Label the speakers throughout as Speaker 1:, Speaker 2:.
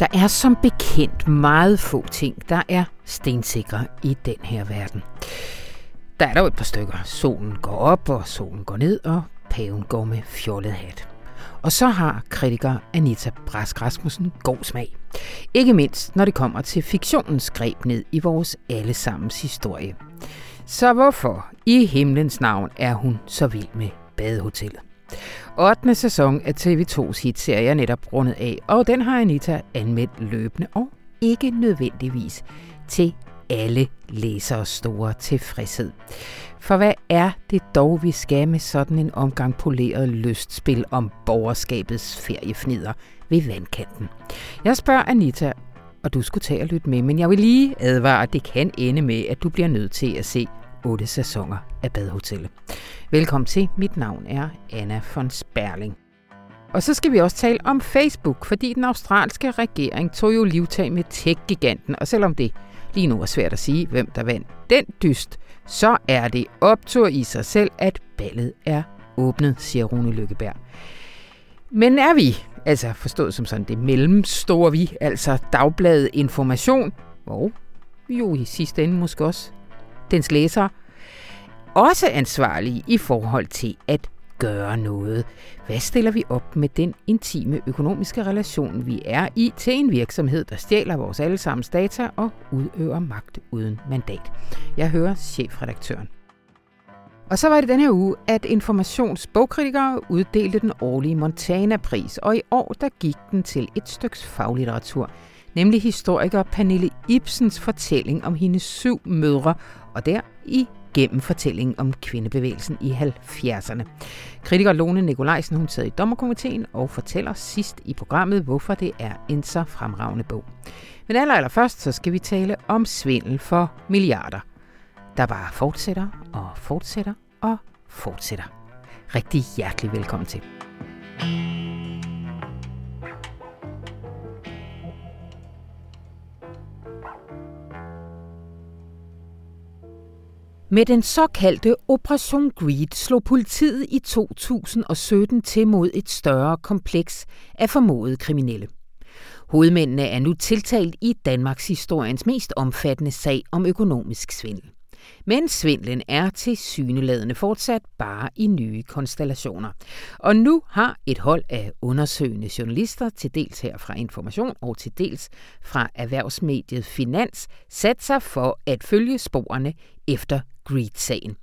Speaker 1: Der er som bekendt meget få ting, der er stensikre i den her verden. Der er der jo et par stykker. Solen går op, og solen går ned, og paven går med fjollet hat. Og så har kritiker Anita Brask Rasmussen god smag. Ikke mindst, når det kommer til fiktionens greb ned i vores allesammens historie. Så hvorfor i himlens navn er hun så vild med badehotellet? 8. sæson af TV2's hitserie er netop rundet af, og den har Anita anmeldt løbende og ikke nødvendigvis til alle læsere store tilfredshed. For hvad er det dog, vi skal med sådan en omgang poleret lystspil om borgerskabets feriefnider ved vandkanten? Jeg spørger Anita, og du skulle tage og lytte med, men jeg vil lige advare, at det kan ende med, at du bliver nødt til at se otte sæsoner af Badehotellet. Velkommen til. Mit navn er Anna von Sperling. Og så skal vi også tale om Facebook, fordi den australske regering tog jo livtag med tech-giganten, og selvom det lige nu er svært at sige, hvem der vandt den dyst, så er det optur i sig selv, at ballet er åbnet, siger Rune Lykkeberg. Men er vi, altså forstået som sådan det mellemstore vi, altså dagbladet Information, og jo i sidste ende måske også dens læsere, også ansvarlige i forhold til at gøre noget. Hvad stiller vi op med den intime økonomiske relation, vi er i til en virksomhed, der stjæler vores allesammens data og udøver magt uden mandat? Jeg hører chefredaktøren. Og så var det den her uge, at informationsbogkritikere uddelte den årlige Montana-pris, og i år der gik den til et styks faglitteratur, nemlig historiker Pernille Ibsens fortælling om hendes syv mødre, og der i gennem fortællingen om kvindebevægelsen i 70'erne. Kritiker Lone Nikolajsen hun sidder i dommerkomiteen og fortæller sidst i programmet, hvorfor det er en så fremragende bog. Men aller, aller først så skal vi tale om svindel for milliarder, der bare fortsætter og fortsætter og fortsætter. Rigtig hjertelig velkommen til. Med den såkaldte Operation Greed slog politiet i 2017 til mod et større kompleks af formodede kriminelle. Hovedmændene er nu tiltalt i Danmarks historiens mest omfattende sag om økonomisk svindel. Men svindlen er til syneladende fortsat bare i nye konstellationer. Og nu har et hold af undersøgende journalister, til dels her fra Information og til dels fra erhvervsmediet Finans, sat sig for at følge sporene efter Greed-sagen.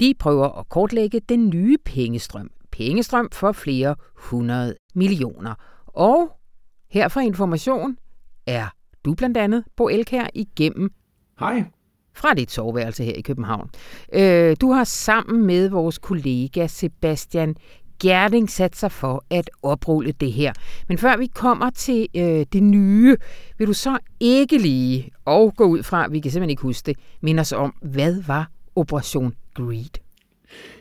Speaker 1: De prøver at kortlægge den nye pengestrøm. Pengestrøm for flere hundrede millioner. Og her fra Information er du blandt andet, Bo Elkær, igennem
Speaker 2: Hej
Speaker 1: fra dit soveværelse her i København. Øh, du har sammen med vores kollega Sebastian Gerding sat sig for at oprulle det her. Men før vi kommer til øh, det nye, vil du så ikke lige, og gå ud fra, vi kan simpelthen ikke huske det, minde os om, hvad var Operation Greed?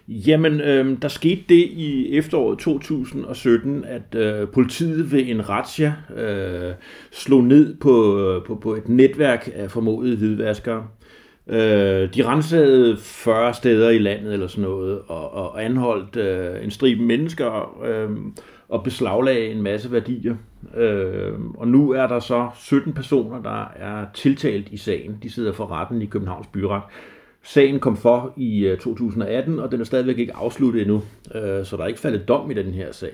Speaker 2: Jamen, øh, der skete det i efteråret 2017, at øh, politiet ved en razzia øh, slog ned på, øh, på, på et netværk af formodede hvidvaskere. Øh, de rensede 40 steder i landet eller sådan noget, og, og anholdt øh, en stribe mennesker øh, og beslaglagde en masse værdier. Øh, og nu er der så 17 personer, der er tiltalt i sagen. De sidder for retten i Københavns Byret. Sagen kom for i øh, 2018, og den er stadigvæk ikke afsluttet endnu, øh, så der er ikke faldet dom i den her sag.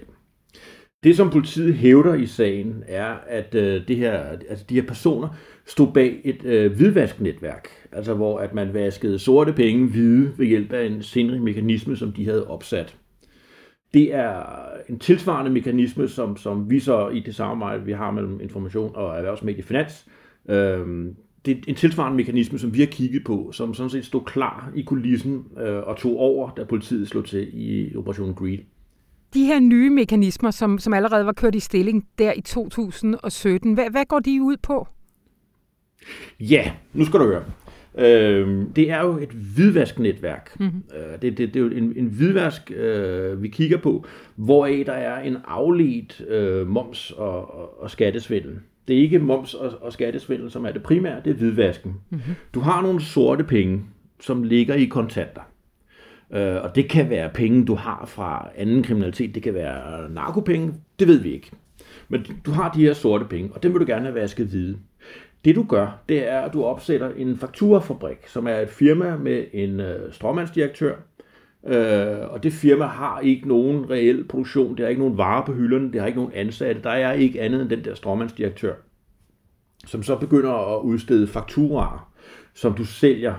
Speaker 2: Det, som politiet hævder i sagen, er, at øh, det her, altså de her personer stod bag et øh, hvidvasknetværk, altså hvor at man vaskede sorte penge hvide ved hjælp af en sindrig mekanisme, som de havde opsat. Det er en tilsvarende mekanisme, som, som vi så i det samarbejde, vi har mellem information og erhvervsmedie finans, øh, det er en tilsvarende mekanisme, som vi har kigget på, som sådan set stod klar i kulissen øh, og tog over, da politiet slog til i Operation Greed.
Speaker 1: De her nye mekanismer, som, som allerede var kørt i stilling der i 2017, hvad, hvad går de ud på?
Speaker 2: Ja, nu skal du høre. Øh, det er jo et hvidvasknetværk. Mm-hmm. Øh, det, det, det er jo en, en hvidvask, øh, vi kigger på, hvoraf der er en afledt øh, moms- og, og, og skattesvindel. Det er ikke moms og, og skattesvindel, som er det primære, det er hvidvasken. Mm-hmm. Du har nogle sorte penge, som ligger i kontanter. Øh, og det kan være penge, du har fra anden kriminalitet. Det kan være narkopenge. Det ved vi ikke. Men du har de her sorte penge, og dem vil du gerne have vasket hvide. Det du gør, det er, at du opsætter en fakturafabrik, som er et firma med en øh, stråmandsdirektør, Øh, og det firma har ikke nogen reel produktion, det har ikke nogen varer på hylderne, det har ikke nogen ansatte, der er ikke andet end den der stråmandsdirektør, som så begynder at udstede fakturaer, som du sælger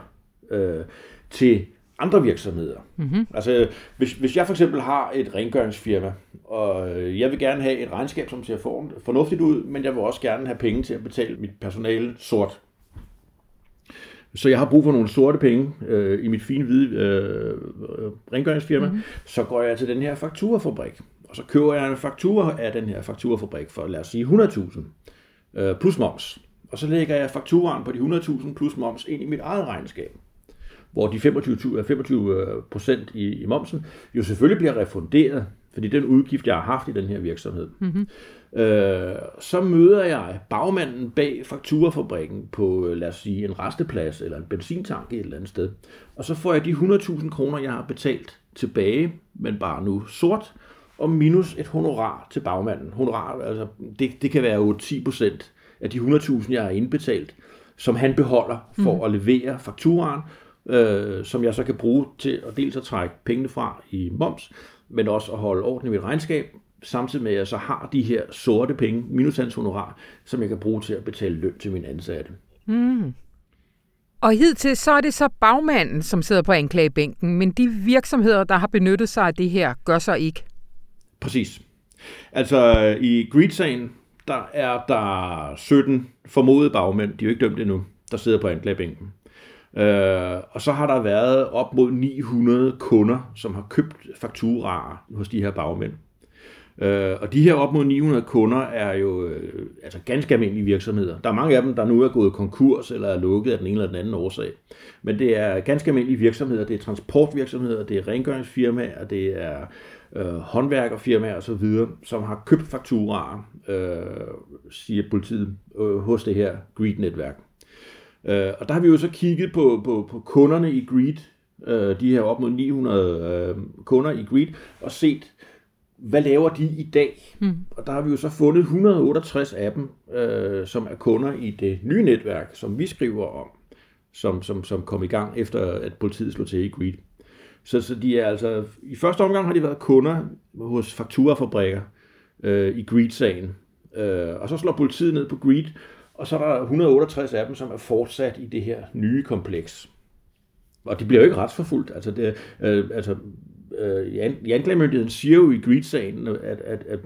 Speaker 2: øh, til andre virksomheder. Mm-hmm. Altså, hvis, hvis jeg for eksempel har et rengøringsfirma, og jeg vil gerne have et regnskab, som ser fornuftigt ud, men jeg vil også gerne have penge til at betale mit personale sort. Så jeg har brug for nogle sorte penge øh, i mit fine hvide øh, rengøringsfirma. Mm-hmm. Så går jeg til den her fakturafabrik, og så køber jeg en faktura af den her fakturafabrik for, lad os sige, 100.000 øh, plus moms. Og så lægger jeg fakturaen på de 100.000 plus moms ind i mit eget regnskab hvor de 25, 25 procent i, i momsen jo selvfølgelig bliver refunderet, fordi den udgift, jeg har haft i den her virksomhed. Mm-hmm. Øh, så møder jeg bagmanden bag fakturafabrikken på, øh, lad os sige, en resteplads eller en benzintank et eller andet sted. Og så får jeg de 100.000 kroner, jeg har betalt tilbage, men bare nu sort, og minus et honorar til bagmanden. Honorar, altså, det, det kan være 10 procent af de 100.000, jeg har indbetalt, som han beholder for mm. at levere fakturaen, øh, som jeg så kan bruge til at dels at trække pengene fra i moms, men også at holde orden i mit regnskab, samtidig med at jeg så har de her sorte penge, minus hans honorar, som jeg kan bruge til at betale løn til mine ansatte. Mm.
Speaker 1: Og hidtil så er det så bagmanden, som sidder på anklagebænken, men de virksomheder, der har benyttet sig af det her, gør så ikke.
Speaker 2: Præcis. Altså i Greed-sagen, der er der 17 formodede bagmænd, de er jo ikke dømt endnu, der sidder på anklagebænken. Øh, og så har der været op mod 900 kunder, som har købt fakturaer hos de her bagmænd. Øh, og de her op mod 900 kunder er jo øh, altså ganske almindelige virksomheder. Der er mange af dem, der nu er gået konkurs eller er lukket af den ene eller den anden årsag. Men det er ganske almindelige virksomheder. Det er transportvirksomheder, det er rengøringsfirmaer, det er øh, håndværkerfirmaer osv., som har købt fakturaer, øh, siger politiet, øh, hos det her Greed-netværk. Øh, og der har vi jo så kigget på, på, på kunderne i Greed, øh, de her op mod 900 øh, kunder i Greed, og set, hvad laver de i dag? Mm. Og der har vi jo så fundet 168 af dem, øh, som er kunder i det nye netværk, som vi skriver om, som, som, som kom i gang efter, at politiet slog til i Greed. Så, så de er altså, i første omgang har de været kunder hos fakturafabrikker øh, i Greed-sagen. Øh, og så slår politiet ned på Greed, og så er der 168 af dem, som er fortsat i det her nye kompleks. Og de bliver jo ikke retsforfulgt. Altså, det, øh, altså øh, anklagemyndigheden siger jo i Greed-sagen, at, at, at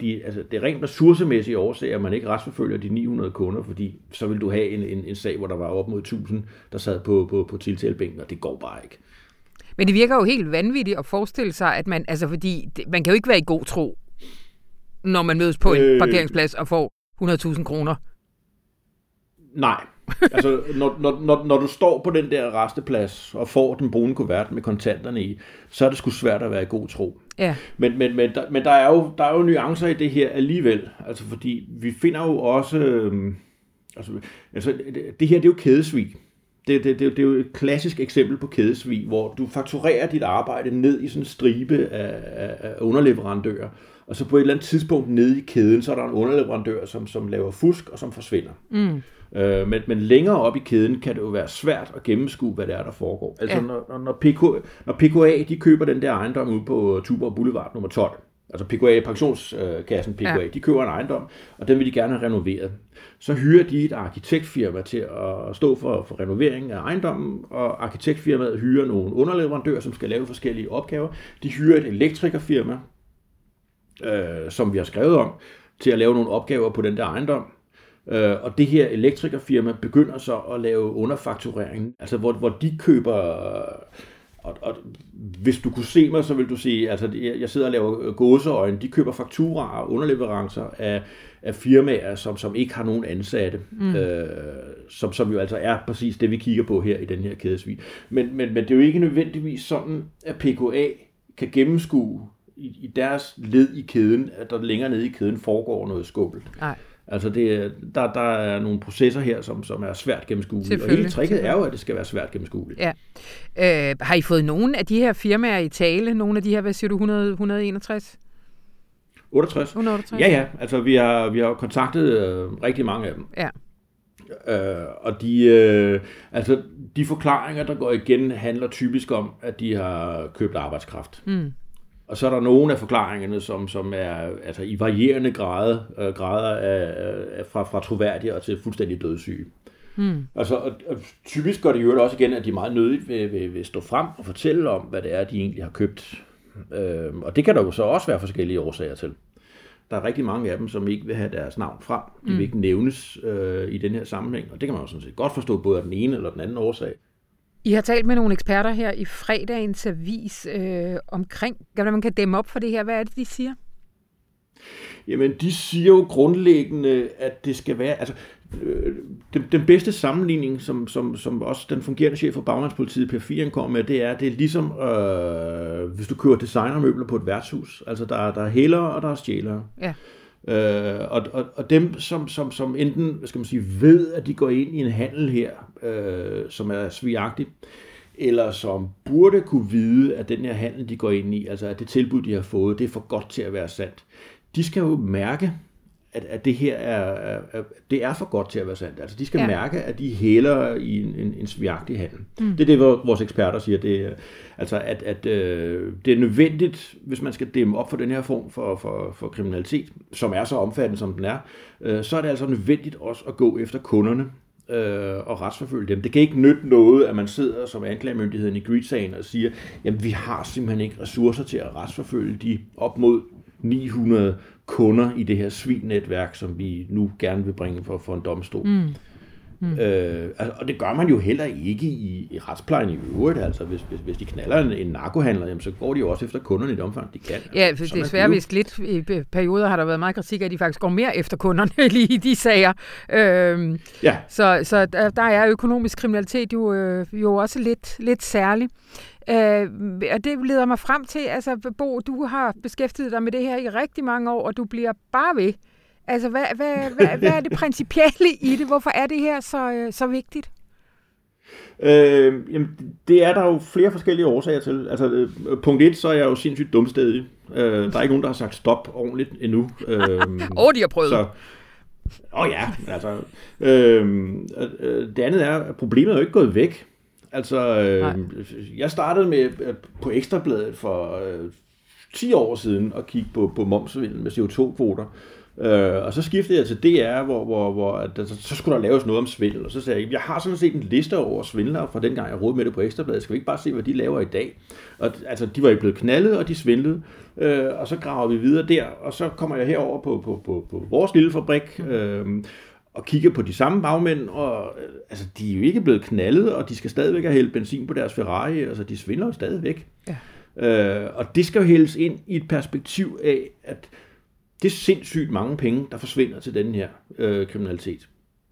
Speaker 2: de, altså, det er rent ressourcemæssige årsager, at man ikke retsforfølger de 900 kunder, fordi så vil du have en, en, en sag, hvor der var op mod 1000, der sad på, på, på tiltalebænken, og det går bare ikke.
Speaker 1: Men det virker jo helt vanvittigt at forestille sig, at man, altså fordi, man kan jo ikke være i god tro, når man mødes på en øh, parkeringsplads og får 100.000 kroner.
Speaker 2: Nej. altså, når, når, når, når du står på den der resteplads og får den brune kuvert med kontanterne i, så er det sgu svært at være i god tro. Ja. Men, men, men, der, men der, er jo, der er jo nuancer i det her alligevel. Altså, fordi vi finder jo også... Øh, altså, altså, det, det her det er jo kædesvig. Det, det, det, det er jo et klassisk eksempel på kædesvig, hvor du fakturerer dit arbejde ned i sådan en stribe af, af, af underleverandører, og så på et eller andet tidspunkt nede i kæden, så er der en underleverandør, som, som laver fusk og som forsvinder. Mm. Øh, men, men længere op i kæden kan det jo være svært at gennemskue, hvad det er, der foregår. Altså ja. når, når, PK, når PKA de køber den der ejendom ude på Tuborg Boulevard nummer 12, altså PKA, pensionskassen PKA, ja. de køber en ejendom, og den vil de gerne have renoveret. Så hyrer de et arkitektfirma til at stå for, for renovering af ejendommen, og arkitektfirmaet hyrer nogle underleverandører, som skal lave forskellige opgaver. De hyrer et elektrikerfirma, øh, som vi har skrevet om, til at lave nogle opgaver på den der ejendom. Øh, og det her elektrikerfirma begynder så at lave underfakturering, altså hvor, hvor de køber... Og, og hvis du kunne se mig, så vil du sige, altså jeg sidder og laver gåseøjne, de køber fakturaer og underleverancer af, af firmaer, som, som ikke har nogen ansatte, mm. øh, som, som jo altså er præcis det, vi kigger på her i den her kædesvig. Men, men, men det er jo ikke nødvendigvis sådan, at PKA kan gennemskue i, i deres led i kæden, at der længere nede i kæden foregår noget skubbelt. Nej. Altså det, der, der er nogle processer her, som, som er svært gennemskuelige. Og hele tricket er jo, at det skal være svært gennemskueligt.
Speaker 1: Ja. Øh, har I fået nogen af de her firmaer i tale? Nogle af de her, hvad siger du, 100, 161?
Speaker 2: 68?
Speaker 1: 168?
Speaker 2: Ja, ja. Altså, vi har, vi har kontaktet øh, rigtig mange af dem.
Speaker 1: Ja.
Speaker 2: Øh, og de, øh, altså, de forklaringer, der går igen, handler typisk om, at de har købt arbejdskraft.
Speaker 1: Mm.
Speaker 2: Og så er der nogle af forklaringerne, som, som er altså, i varierende grade, øh, grader af, af, fra, fra troværdige og til fuldstændig dødssyge.
Speaker 1: Mm.
Speaker 2: Altså, og, og typisk går det jo også igen, at de meget nødigt vil, vil, vil stå frem og fortælle om, hvad det er, de egentlig har købt. Øh, og det kan der jo så også være forskellige årsager til. Der er rigtig mange af dem, som ikke vil have deres navn frem. De vil ikke nævnes øh, i den her sammenhæng, og det kan man jo sådan set godt forstå, både af den ene eller den anden årsag.
Speaker 1: I har talt med nogle eksperter her i fredagens avis øh, omkring, hvordan man kan dæmme op for det her. Hvad er det, de siger?
Speaker 2: Jamen, de siger jo grundlæggende, at det skal være... Altså, øh, den, den bedste sammenligning, som, som, som også den fungerende chef for bagmandspolitiet, Per Firen, kommer med, det er, det er ligesom, øh, hvis du køber designermøbler på et værtshus. Altså, der, der er hælere, og der er stjælere.
Speaker 1: Ja.
Speaker 2: Øh, og, og, og dem, som, som, som enten skal man sige, ved, at de går ind i en handel her, øh, som er svigagtig, eller som burde kunne vide, at den her handel, de går ind i, altså at det tilbud, de har fået, det er for godt til at være sandt. De skal jo mærke, at, at det her er, er, det er for godt til at være sandt. Altså de skal
Speaker 1: Ja.
Speaker 2: mærke, at de hælder i en, en, en svigagtig handel. Mm. Det er det, vores eksperter siger. Det, er- altså at, at øh, det er nødvendigt, hvis man skal dæmme op for den her form for, for, for kriminalitet, som er så omfattende, som den er, øh, så er det altså nødvendigt også at gå efter kunderne øh, og retsforfølge dem. Det kan ikke nytte noget, at man sidder som anklagemyndigheden i Greed-sagen og siger, jamen vi har simpelthen ikke ressourcer til at retsforfølge de op mod 900 kunder i det her svinnetværk, som vi nu gerne vil bringe for, for en domstol. Mm. Mm. Øh, altså, og det gør man jo heller ikke i, i retsplejen i øvrigt. Altså, hvis, hvis, hvis de knaller en, en narkohandler, jamen, så går de jo også efter kunderne i det omfang, de kan.
Speaker 1: Ja, for
Speaker 2: Sådan er
Speaker 1: desværre
Speaker 2: det jo.
Speaker 1: vist lidt i perioder har der været meget kritik af, at de faktisk går mere efter kunderne lige i de sager. Øhm,
Speaker 2: Ja,
Speaker 1: så så der, der er økonomisk kriminalitet jo, øh, jo også lidt, lidt særlig. Øh, og det leder mig frem til, altså Bo, du har beskæftiget dig med det her i rigtig mange år, og du bliver bare ved. Altså, hvad, hvad, hvad, hvad er det principielle i det? Hvorfor er det her så, øh, så vigtigt?
Speaker 2: Øh, jamen, det er der jo flere forskellige årsager til. Altså, øh, punkt et, så er jeg jo sindssygt dumstedig. Øh, der er ikke nogen, der har sagt stop ordentligt endnu. Øh,
Speaker 1: Åh, de har prøvet.
Speaker 2: så, Åh oh ja, altså. Øh, øh, det andet er, at problemet er jo ikke gået væk. Altså, øh,
Speaker 1: Nej.
Speaker 2: jeg startede med øh, på Ekstrabladet for øh, 10 år siden at kigge på, på momsvindel med CO2-kvoter. Øh, og så skiftede jeg til DR, hvor, hvor, hvor at, der, så skulle der laves noget om svindel. Og så sagde jeg, jeg har sådan set en liste over svindlere fra dengang, jeg rådede med det på Ekstrabladet. Skal vi ikke bare se, hvad de laver i dag? Og, altså, de var ikke blevet knaldet, og de svindlede. Øh, og så graver vi videre der, og så kommer jeg herover på, på, på, på vores lille fabrik, øh, og kigger på de samme bagmænd, og øh, altså, de er jo ikke blevet knaldet, og de skal stadigvæk have hældt benzin på deres Ferrari, altså de svindler jo stadigvæk.
Speaker 1: Ja.
Speaker 2: Øh, og det skal jo hældes ind i et perspektiv af, at det er sindssygt mange penge, der forsvinder til den her øh, kriminalitet.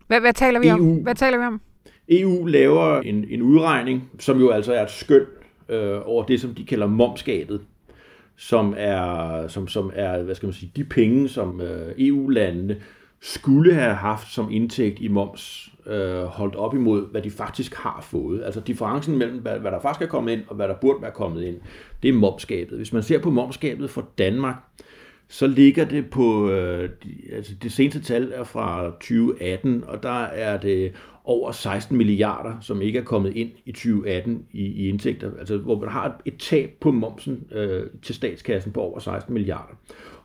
Speaker 1: Hvad, hvad, taler vi om?
Speaker 2: EU.
Speaker 1: Hvad taler vi om?
Speaker 2: EU laver en, en udregning, som jo altså er et skøn øh, over det, som de kalder momskabet, som er, som, som er hvad skal man sige, de penge, som øh, EU-landene skulle have haft som indtægt i moms, øh, holdt op imod, hvad de faktisk har fået. Altså differencen mellem, hvad, hvad der faktisk er kommet ind, og hvad der burde være kommet ind, det er momskabet. Hvis man ser på momskabet for Danmark, så ligger det på, øh, de, altså det seneste tal er fra 2018, og der er det over 16 milliarder, som ikke er kommet ind i 2018 i, i indtægter, altså hvor man har et, tab på momsen øh, til statskassen på over 16 milliarder.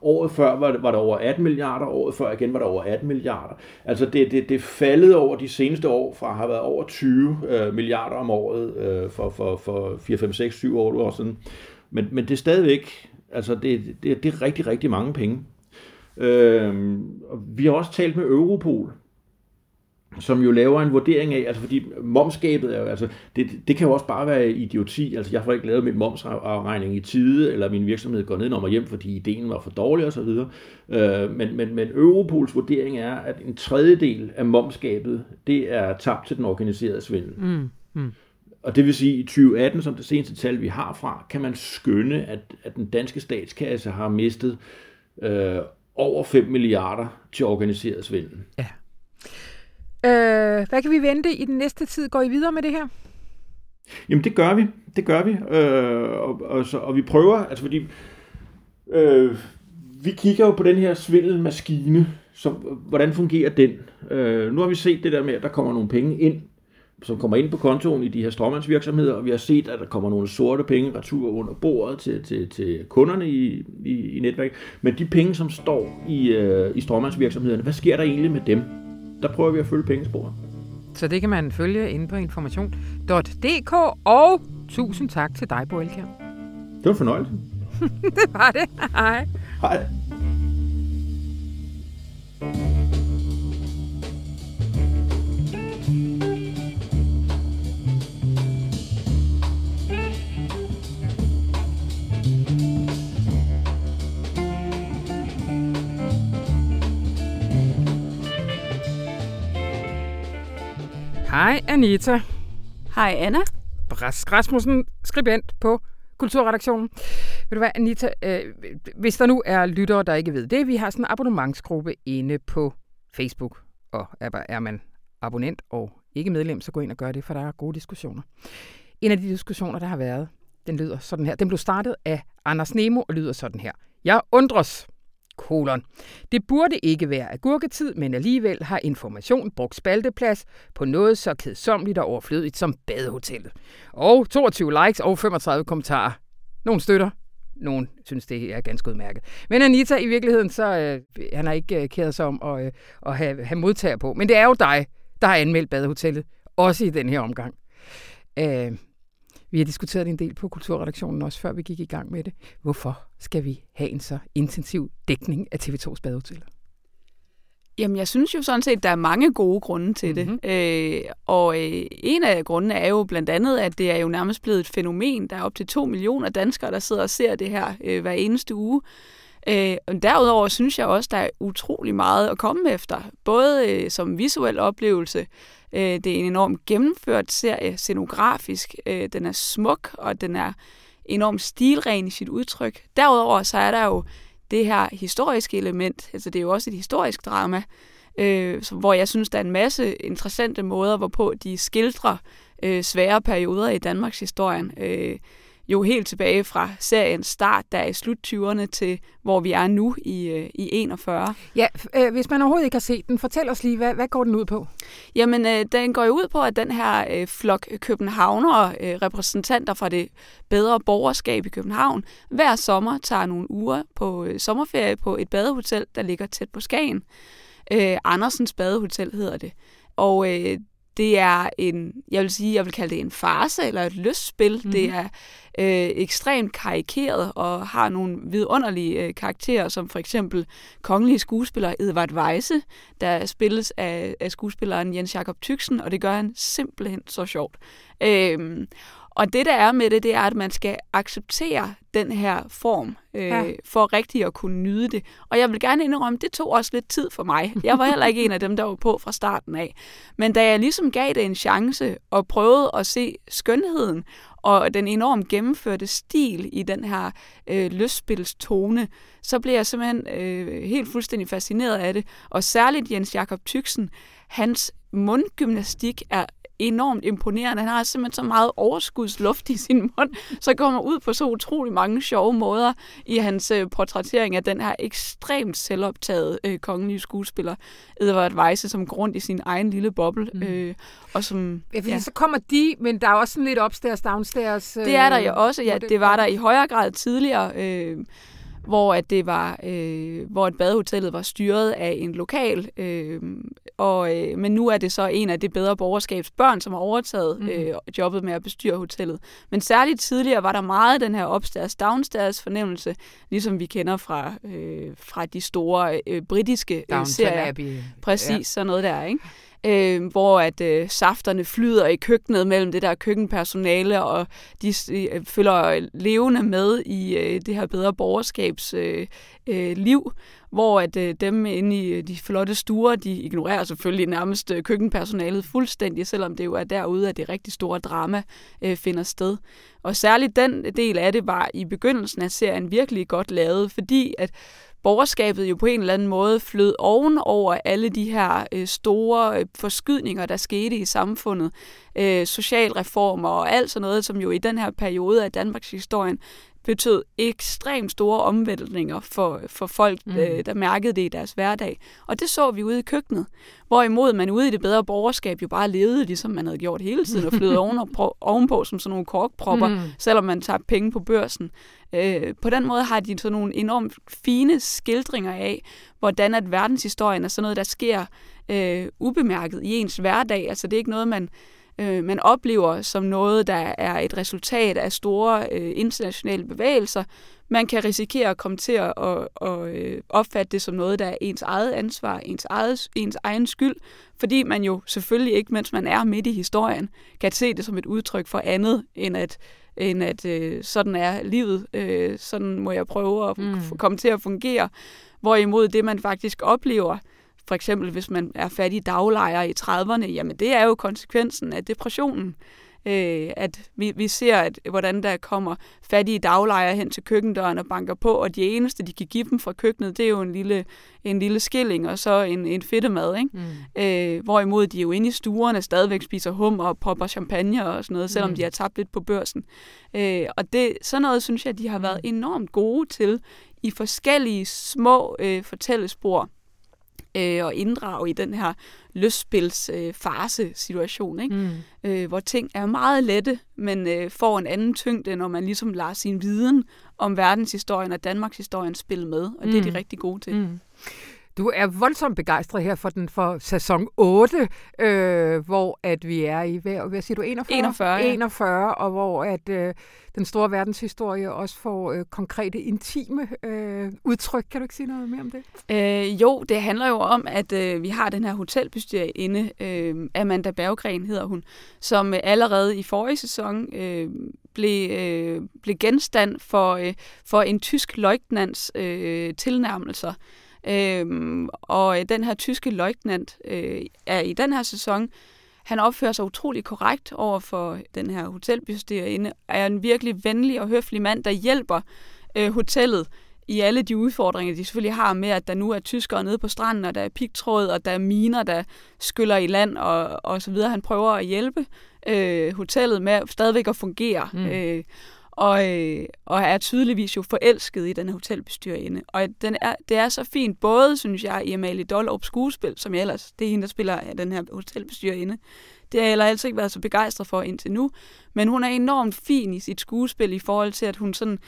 Speaker 2: Året før var det, var det over 18 milliarder, året før igen var det over 18 milliarder. Altså det, det, det faldet over de seneste år fra at have været over 20 øh, milliarder om året øh, for, for, for 4, 5, 6, 7, 8 år siden. Men, men det er stadigvæk, altså det, det, det er rigtig, rigtig mange penge. Øh, og vi har også talt med Europol, som jo laver en vurdering af, altså fordi momskabet er jo, altså det, det kan jo også bare være idioti, altså jeg får ikke lavet min momsafregning i tide, eller min virksomhed går ned og hjem, fordi ideen var for dårlig osv. Øh, men, men, men Europols vurdering er, at en tredjedel af momskabet, det er tabt til den organiserede svindel.
Speaker 1: Mm. Mm.
Speaker 2: Og det vil sige, at i 2018, som det seneste tal, vi har fra, kan man skønne, at, at den danske statskasse har mistet øh, over 5 milliarder til organiseret svindel.
Speaker 1: Ja. Øh, hvad kan vi vente i den næste tid? Går I videre med det her?
Speaker 2: Jamen det gør vi, det gør vi, øh, og, og, så, og vi prøver, altså fordi øh, vi kigger jo på den her svindelmaskine, så hvordan fungerer den? Øh, nu har vi set det der med, at der kommer nogle penge ind, som kommer ind på kontoen i de her stråmandsvirksomheder, og vi har set, at der kommer nogle sorte penge retur under bordet til, til, til kunderne i, i, i netværket. Men de penge, som står i, øh, i stråmandsvirksomhederne, hvad sker der egentlig med dem? Der prøver vi at følge pengesporet.
Speaker 1: Så det kan man følge inde på information.dk, og tusind tak til dig, Bo Elkjær.
Speaker 2: Det var fornøjelse.
Speaker 1: det var det. Hej.
Speaker 2: Hej.
Speaker 1: Hej Anita.
Speaker 3: Hej Anna.
Speaker 1: Brask Rasmussen, skribent på Kulturredaktionen. Ved du hvad, Anita, øh, hvis der nu er lyttere, der ikke ved det, vi har sådan en abonnementsgruppe inde på Facebook, og er, er man abonnent og ikke medlem, så gå ind og gør det, for der er gode diskussioner. En af de diskussioner, der har været, den lyder sådan her. Den blev startet af Anders Nemo og lyder sådan her. Jeg undres, kolon. Det burde ikke være agurketid, men alligevel har information brugt spalteplads på noget så kedsommeligt og overflødigt som badehotellet. Og 22 likes og 35 kommentarer. Nogle støtter, nogen synes, det er ganske udmærket. Men Anita, i virkeligheden, så øh, han har ikke øh, kæret sig om at, øh, at have, have modtager på. Men det er jo dig, der har anmeldt badehotellet, også i den her omgang. Øh, vi har diskuteret en del på Kulturredaktionen også, før vi gik i gang med det. Hvorfor skal vi have en så intensiv dækning af TV2's badehoteller?
Speaker 3: Jamen, jeg synes jo sådan set, at der er mange gode grunde til mm-hmm. det. Øh, og øh, en af grundene er jo blandt andet, at det er jo nærmest blevet et fænomen. Der er op til to millioner danskere, der sidder og ser det her øh, hver eneste uge. Øh, og derudover synes jeg også, der er utrolig meget at komme efter. Både øh, som visuel oplevelse, øh, det er en enormt gennemført serie, scenografisk, øh, den er smuk, og den er enormt stilren i sit udtryk. Derudover så er der jo det her historiske element, altså det er jo også et historisk drama, øh, hvor jeg synes, der er en masse interessante måder, hvorpå de skildrer øh, svære perioder i Danmarks historien. Øh, jo helt tilbage fra seriens start, der er i slut 20'erne til hvor vi er nu i, øh, i 41.
Speaker 1: Ja, øh, hvis man overhovedet ikke har set den, fortæl os lige, hvad, hvad går den ud på?
Speaker 3: Jamen, øh, den går jo ud på, at den her øh, flok københavnere, øh, repræsentanter fra det bedre borgerskab i København, hver sommer tager nogle uger på øh, sommerferie på et badehotel, der ligger tæt på Skagen. Øh, Andersens Badehotel hedder det. Og øh, det er en, jeg vil sige, jeg vil kalde det en farse eller et lystspil. Mm-hmm. Det er øh, ekstremt karikeret og har nogle vidunderlige øh, karakterer, som for eksempel kongelige skuespiller Edvard Weisse, der spilles af, af skuespilleren Jens Jakob Tyksen, og det gør han simpelthen så sjovt. Øh, og det, der er med det, det er, at man skal acceptere den her form, øh, ja. for rigtig at kunne nyde det. Og jeg vil gerne indrømme, det tog også lidt tid for mig. Jeg var heller ikke en af dem, der var på fra starten af. Men da jeg ligesom gav det en chance og prøvede at se skønheden og den enormt gennemførte stil i den her øh, lystspilstone, så blev jeg simpelthen øh, helt fuldstændig fascineret af det. Og særligt Jens Jakob Tyksen, hans mundgymnastik er enormt imponerende. Han har simpelthen så meget overskudsluft i sin mund, så kommer ud på så utrolig mange sjove måder i hans øh, portrættering af den her ekstremt selvoptaget øh, kongelige skuespiller, Edvard Weisse, som går rundt i sin egen lille boble. Mm. Øh, og som,
Speaker 1: ja, ja. så kommer de, men der er også sådan lidt upstairs, downstairs.
Speaker 3: Øh, det er der jo også, ja. Det var der i højere grad tidligere. Øh, hvor at det var, øh, hvor et badehotellet var styret af en lokal, øh, og, øh, men nu er det så en af det bedre borgerskabs børn, som har overtaget mm. øh, jobbet med at bestyre hotellet. Men særligt tidligere var der meget den her upstairs downstairs fornemmelse, ligesom vi kender fra, øh, fra de store øh, britiske øh, serier. Abbey. Præcis, ja. sådan noget der, ikke? Øh, hvor at øh, safterne flyder i køkkenet mellem det der køkkenpersonale, og de øh, følger levende med i øh, det her bedre borgerskabs øh, øh, liv, hvor at øh, dem inde i øh, de flotte stuer, de ignorerer selvfølgelig nærmest øh, køkkenpersonalet fuldstændig, selvom det jo er derude, at det rigtig store drama øh, finder sted. Og særligt den del af det var i begyndelsen af serien virkelig godt lavet, fordi at borgerskabet jo på en eller anden måde flød oven over alle de her øh, store øh, forskydninger, der skete i samfundet. Øh, socialreformer og alt sådan noget, som jo i den her periode af Danmarks historien betød ekstremt store omvæltninger for, for folk, mm. øh, der mærkede det i deres hverdag. Og det så vi ude i køkkenet. Hvorimod man ude i det bedre borgerskab jo bare levede, ligesom man havde gjort hele tiden, og flød ovenpå, ovenpå som sådan nogle korkpropper, mm. selvom man tager penge på børsen. Øh, på den måde har de sådan nogle enormt fine skildringer af, hvordan at verdenshistorien er sådan noget, der sker øh, ubemærket i ens hverdag. Altså det er ikke noget, man øh, man oplever som noget, der er et resultat af store øh, internationale bevægelser. Man kan risikere at komme til at og, og, øh, opfatte det som noget, der er ens eget ansvar, ens, eget, ens egen skyld, fordi man jo selvfølgelig ikke, mens man er midt i historien, kan se det som et udtryk for andet, end at end at øh, sådan er livet, øh, sådan må jeg prøve at mm. komme til at fungere. Hvorimod det, man faktisk oplever, for eksempel hvis man er fattig daglejer i 30'erne, jamen det er jo konsekvensen af depressionen. Øh, at vi, vi ser, at, hvordan der kommer fattige daglejere hen til køkkendøren og banker på, og de eneste, de kan give dem fra køkkenet, det er jo en lille, en lille skilling og så en, en fedtemad. Ikke? Mm. Øh, hvorimod de jo inde i stuerne stadigvæk spiser hum og popper champagne og sådan noget, selvom mm. de har tabt lidt på børsen. Øh, og det, sådan noget synes jeg, de har været mm. enormt gode til i forskellige små øh, fortællespor øh, og inddrage i den her lystspils øh, farse situation, ikke? Mm. Øh, hvor ting er meget lette, men øh, får en anden tyngde, når man ligesom lader sin viden om verdenshistorien og Danmarks historien spille med, og mm. det er de mm. rigtig gode til. Mm.
Speaker 1: Du er voldsomt begejstret her for den for sæson 8, øh, hvor at vi er i, hvad, hvad siger du, 41?
Speaker 3: 41, ja.
Speaker 1: 41 og hvor at øh, den store verdenshistorie også får øh, konkrete, intime øh, udtryk. Kan du ikke sige noget mere om det?
Speaker 3: Øh, jo, det handler jo om, at øh, vi har den her hotelbestyrerinde, øh, Amanda Berggren hedder hun, som øh, allerede i forrige sæson øh, blev, øh, blev genstand for, øh, for en tysk løjtnants øh, tilnærmelser. Øhm, og den her tyske løjtnant øh, er i den her sæson, han opfører sig utrolig korrekt over for den her hotelbestyrerinde, er en virkelig venlig og høflig mand, der hjælper øh, hotellet i alle de udfordringer, de selvfølgelig har med, at der nu er tyskere nede på stranden, og der er pigtråd, og der er miner, der skyller i land, og, og så videre. Han prøver at hjælpe øh, hotellet med stadigvæk at fungere. Mm. Øh, og, øh, og er tydeligvis jo forelsket i den her hotelbestyrerinde. Og den er, det er så fint, både, synes jeg, i Amalie Dollerups skuespil, som jeg ellers, det er hende, der spiller den her hotelbestyrerinde. Det har jeg heller altid ikke været så begejstret for indtil nu. Men hun er enormt fin i sit skuespil i forhold til, at hun sådan,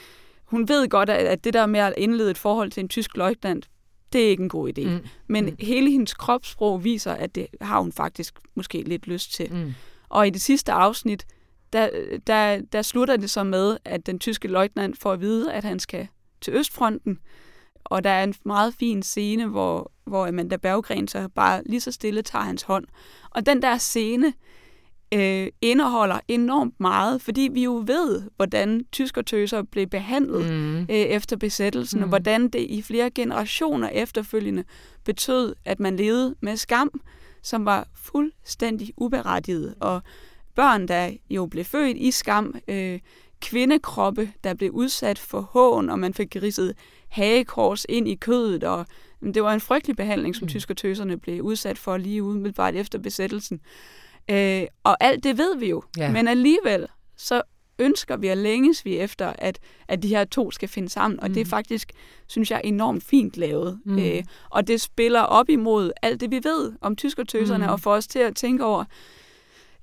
Speaker 3: hun ved godt, at det der med at indlede et forhold til en tysk løjtnant, det er ikke en god idé. Mm. Men mm. hele hendes kropssprog viser, at det har hun faktisk måske lidt lyst til. Mm. Og i det sidste afsnit, der, der, der slutter det så med, at den tyske løjtnant får at vide, at han skal til Østfronten. Og der er en meget fin scene, hvor, hvor Amanda Berggren så bare lige så stille tager hans hånd. Og den der scene øh, indeholder enormt meget, fordi vi jo ved, hvordan tyskertøser blev behandlet mm. øh, efter besættelsen, mm. og hvordan det i flere generationer efterfølgende betød, at man levede med skam, som var fuldstændig uberettiget. Og børn, der jo blev født i skam, øh, kvindekroppe, der blev udsat for hån, og man fik ridset hagekors ind i kødet, og det var en frygtelig behandling, som mm. tyskertøserne blev udsat for lige umiddelbart efter besættelsen. Øh, og alt det ved vi jo, ja. men alligevel så ønsker vi og længes vi efter, at, at de her to skal finde sammen, og mm. det er mm. faktisk, synes jeg, enormt fint lavet. Mm. Øh, og det spiller op imod alt det, vi ved om tyskertøserne, mm. og får os til at tænke over,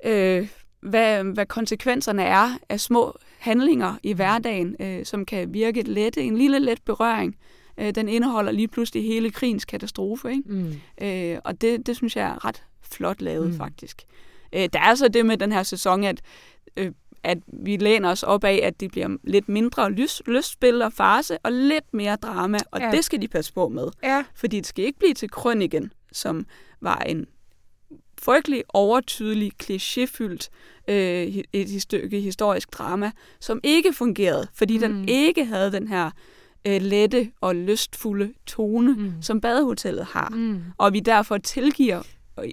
Speaker 3: øh, hvad, hvad konsekvenserne er af små handlinger i hverdagen, øh, som kan virke lette. En lille let berøring, øh, den indeholder lige pludselig hele krigens katastrofe. Ikke? Mm. Øh, og det, det synes jeg er ret flot lavet, mm. faktisk. Øh, der er så det med den her sæson, at, øh, at vi læner os op af, at det bliver lidt mindre lys, lystspil og farse, og lidt mere drama, og ja. det skal de passe på med. Ja. Fordi det skal ikke blive til krøniken, som var en frygtelig overtydelig, klichéfyldt øh, et stykke historisk drama, som ikke fungerede, fordi mm. den ikke havde den her øh, lette og lystfulde tone, mm. som badehotellet har. Mm. Og vi derfor tilgiver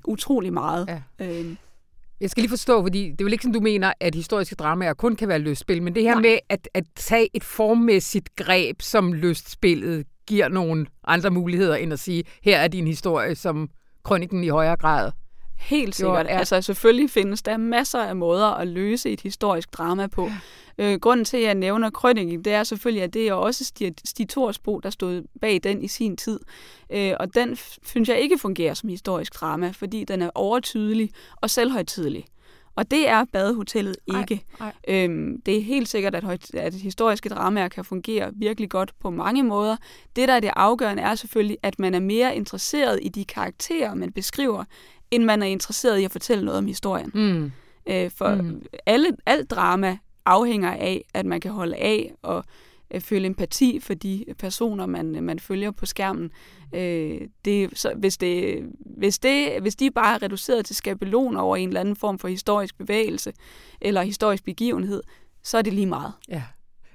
Speaker 3: utrolig meget. Ja. Øh,
Speaker 1: jeg skal lige forstå, fordi det er vel ikke sådan, du mener, at historiske dramaer kun kan være lystspil, men det her Nej. med at, at tage et formmæssigt greb, som lystspillet giver nogle andre muligheder, end at sige, her er din historie, som krøniken i højere grad
Speaker 3: Helt sikkert. Jo, ja. Altså selvfølgelig findes der masser af måder at løse et historisk drama på. Øh, grunden til, at jeg nævner krønningen, det er selvfølgelig, at det er også Stig, Stig Torsbo, der stod bag den i sin tid. Øh, og den synes jeg ikke fungerer som historisk drama, fordi den er overtydelig og selvhøjtidelig. Og det er badehotellet ikke. Ej, ej. Øhm, det er helt sikkert, at, at historiske dramaer kan fungere virkelig godt på mange måder. Det, der er det afgørende, er selvfølgelig, at man er mere interesseret i de karakterer, man beskriver, end man er interesseret i at fortælle noget om historien. Mm. Øh, for mm. alle, alt drama afhænger af, at man kan holde af og øh, føle empati for de personer, man, man følger på skærmen. Øh, det, så hvis, det, hvis, det, hvis de bare er reduceret til skabeloner over en eller anden form for historisk bevægelse eller historisk begivenhed, så er det lige meget.
Speaker 1: Ja.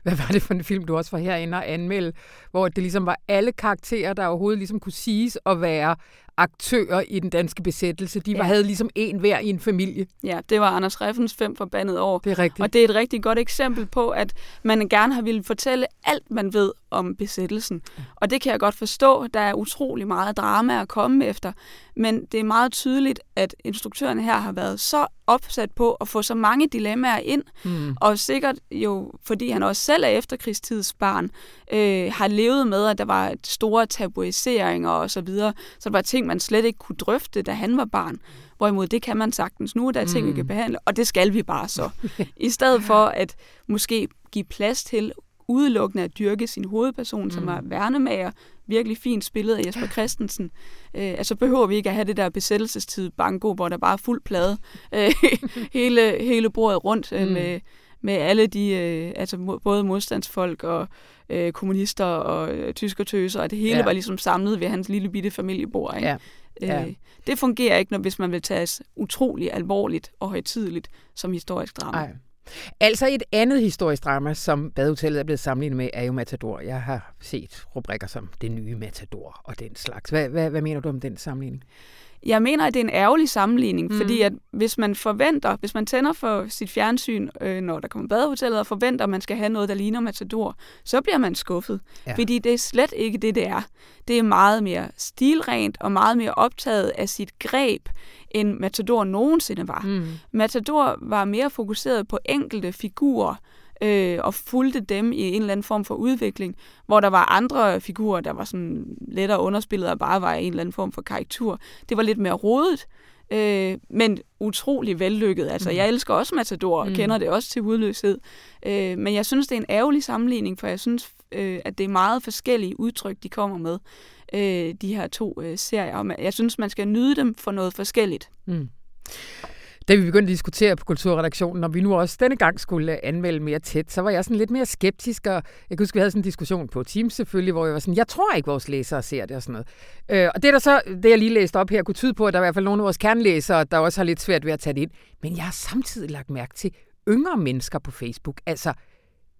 Speaker 1: Hvad var det for en film, du også var herinde og anmelde, hvor det ligesom var alle karakterer, der overhovedet ligesom kunne siges at være aktører i den danske besættelse. De var, ja. havde ligesom en hver i en familie.
Speaker 3: Ja, det var Anders Reffens fem forbandede år.
Speaker 1: Det er rigtigt.
Speaker 3: Og det er et rigtig godt eksempel på, at man gerne har ville fortælle alt, man ved om besættelsen. Og det kan jeg godt forstå. Der er utrolig meget drama at komme efter. Men det er meget tydeligt, at instruktørerne her har været så opsat på at få så mange dilemmaer ind, mm. og sikkert jo, fordi han også selv er efterkrigstidsbarn, øh, har levet med, at der var store tabuiseringer og så videre, så der var ting, man slet ikke kunne drøfte, da han var barn. Hvorimod det kan man sagtens nu, der er ting, mm. vi kan behandle, og det skal vi bare så. I stedet for at måske give plads til udelukkende at dyrke sin hovedperson, mm. som er værnemager, virkelig fint spillet af Jesper Christensen. Øh, altså behøver vi ikke at have det der besættelsestid banko, hvor der bare er fuld plade øh, hele, hele bordet rundt øh, mm. med, med alle de, øh, altså både modstandsfolk og øh, kommunister og øh, tyskertøser, og det hele ja. var ligesom samlet ved hans lille bitte familiebord. Ikke? Ja. Ja. Øh, det fungerer ikke, når, hvis man vil tages utrolig alvorligt og højtidligt som historisk drama. Ej.
Speaker 1: Altså et andet historisk drama, som Badehotellet er blevet sammenlignet med, er jo Matador. Jeg har set rubrikker som Det nye Matador og den slags. Hvad, hvad, hvad mener du om den sammenligning?
Speaker 3: Jeg mener, at det er en ærgerlig sammenligning, mm. fordi at hvis man forventer, hvis man tænder for sit fjernsyn, øh, når der kommer badehotellet, og forventer, at man skal have noget, der ligner Matador, så bliver man skuffet. Ja. Fordi det er slet ikke det, det er. Det er meget mere stilrent og meget mere optaget af sit greb, end Matador nogensinde var. Mm. Matador var mere fokuseret på enkelte figurer, øh, og fulgte dem i en eller anden form for udvikling, hvor der var andre figurer, der var sådan lettere underspillet og bare var en eller anden form for karakter. Det var lidt mere rodet, øh, men utrolig vellykket. Altså, mm. jeg elsker også Matador og mm. kender det også til hudløshed, øh, men jeg synes, det er en ærgerlig sammenligning, for jeg synes, øh, at det er meget forskellige udtryk, de kommer med, øh, de her to øh, serier. Og jeg synes, man skal nyde dem for noget forskelligt. Mm.
Speaker 1: Da vi begyndte at diskutere på Kulturredaktionen, når vi nu også denne gang skulle øh, anmelde mere tæt, så var jeg sådan lidt mere skeptisk, og jeg kan huske, vi havde sådan en diskussion på Teams selvfølgelig, hvor jeg var sådan, jeg tror ikke, vores læsere ser det og sådan noget. Øh, og det der så, det jeg lige læste op her, kunne tyde på, at der er i hvert fald nogle af vores kernelæsere, der også har lidt svært ved at tage det ind. Men jeg har samtidig lagt mærke til yngre mennesker på Facebook, altså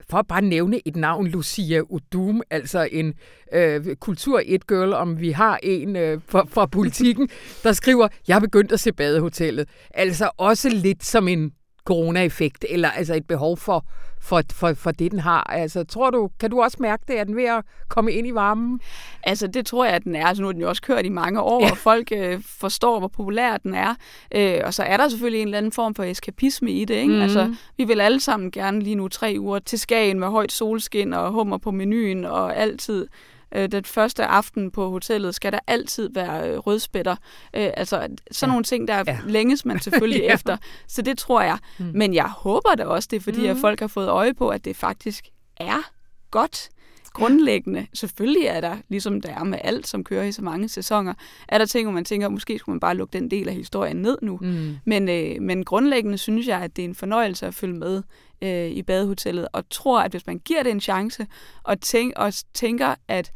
Speaker 1: for at bare nævne et navn, Lucia Udum, altså en øh, kultur et girl, om vi har en øh, fra, fra politikken, der skriver, jeg er begyndt at se badehotellet. Altså også lidt som en corona-effekt, eller altså et behov for, for, for, for det, den har. Altså, tror du, kan du også mærke det, at den ved at komme ind i varmen?
Speaker 3: Altså, det tror jeg, at den er. Altså, nu har den jo også kørt i mange år, ja. og folk øh, forstår, hvor populær den er. Øh, og så er der selvfølgelig en eller anden form for eskapisme i det. Ikke? Mm. Altså, vi vil alle sammen gerne lige nu tre uger til Skagen med højt solskin og hummer på menuen og altid øh, den første aften på hotellet skal der altid være øh, rødspætter. Øh, altså sådan ja. nogle ting, der ja. længes man selvfølgelig ja. efter. Så det tror jeg. Mm. Men jeg håber da også, det er fordi, mm. at folk har fået øje på, at det faktisk er godt grundlæggende, selvfølgelig er der, ligesom der er med alt, som kører i så mange sæsoner, er der ting, hvor man tænker, måske skulle man bare lukke den del af historien ned nu. Mm. Men, øh, men grundlæggende synes jeg, at det er en fornøjelse at følge med øh, i badehotellet, og tror, at hvis man giver det en chance, og, tænk, og tænker, at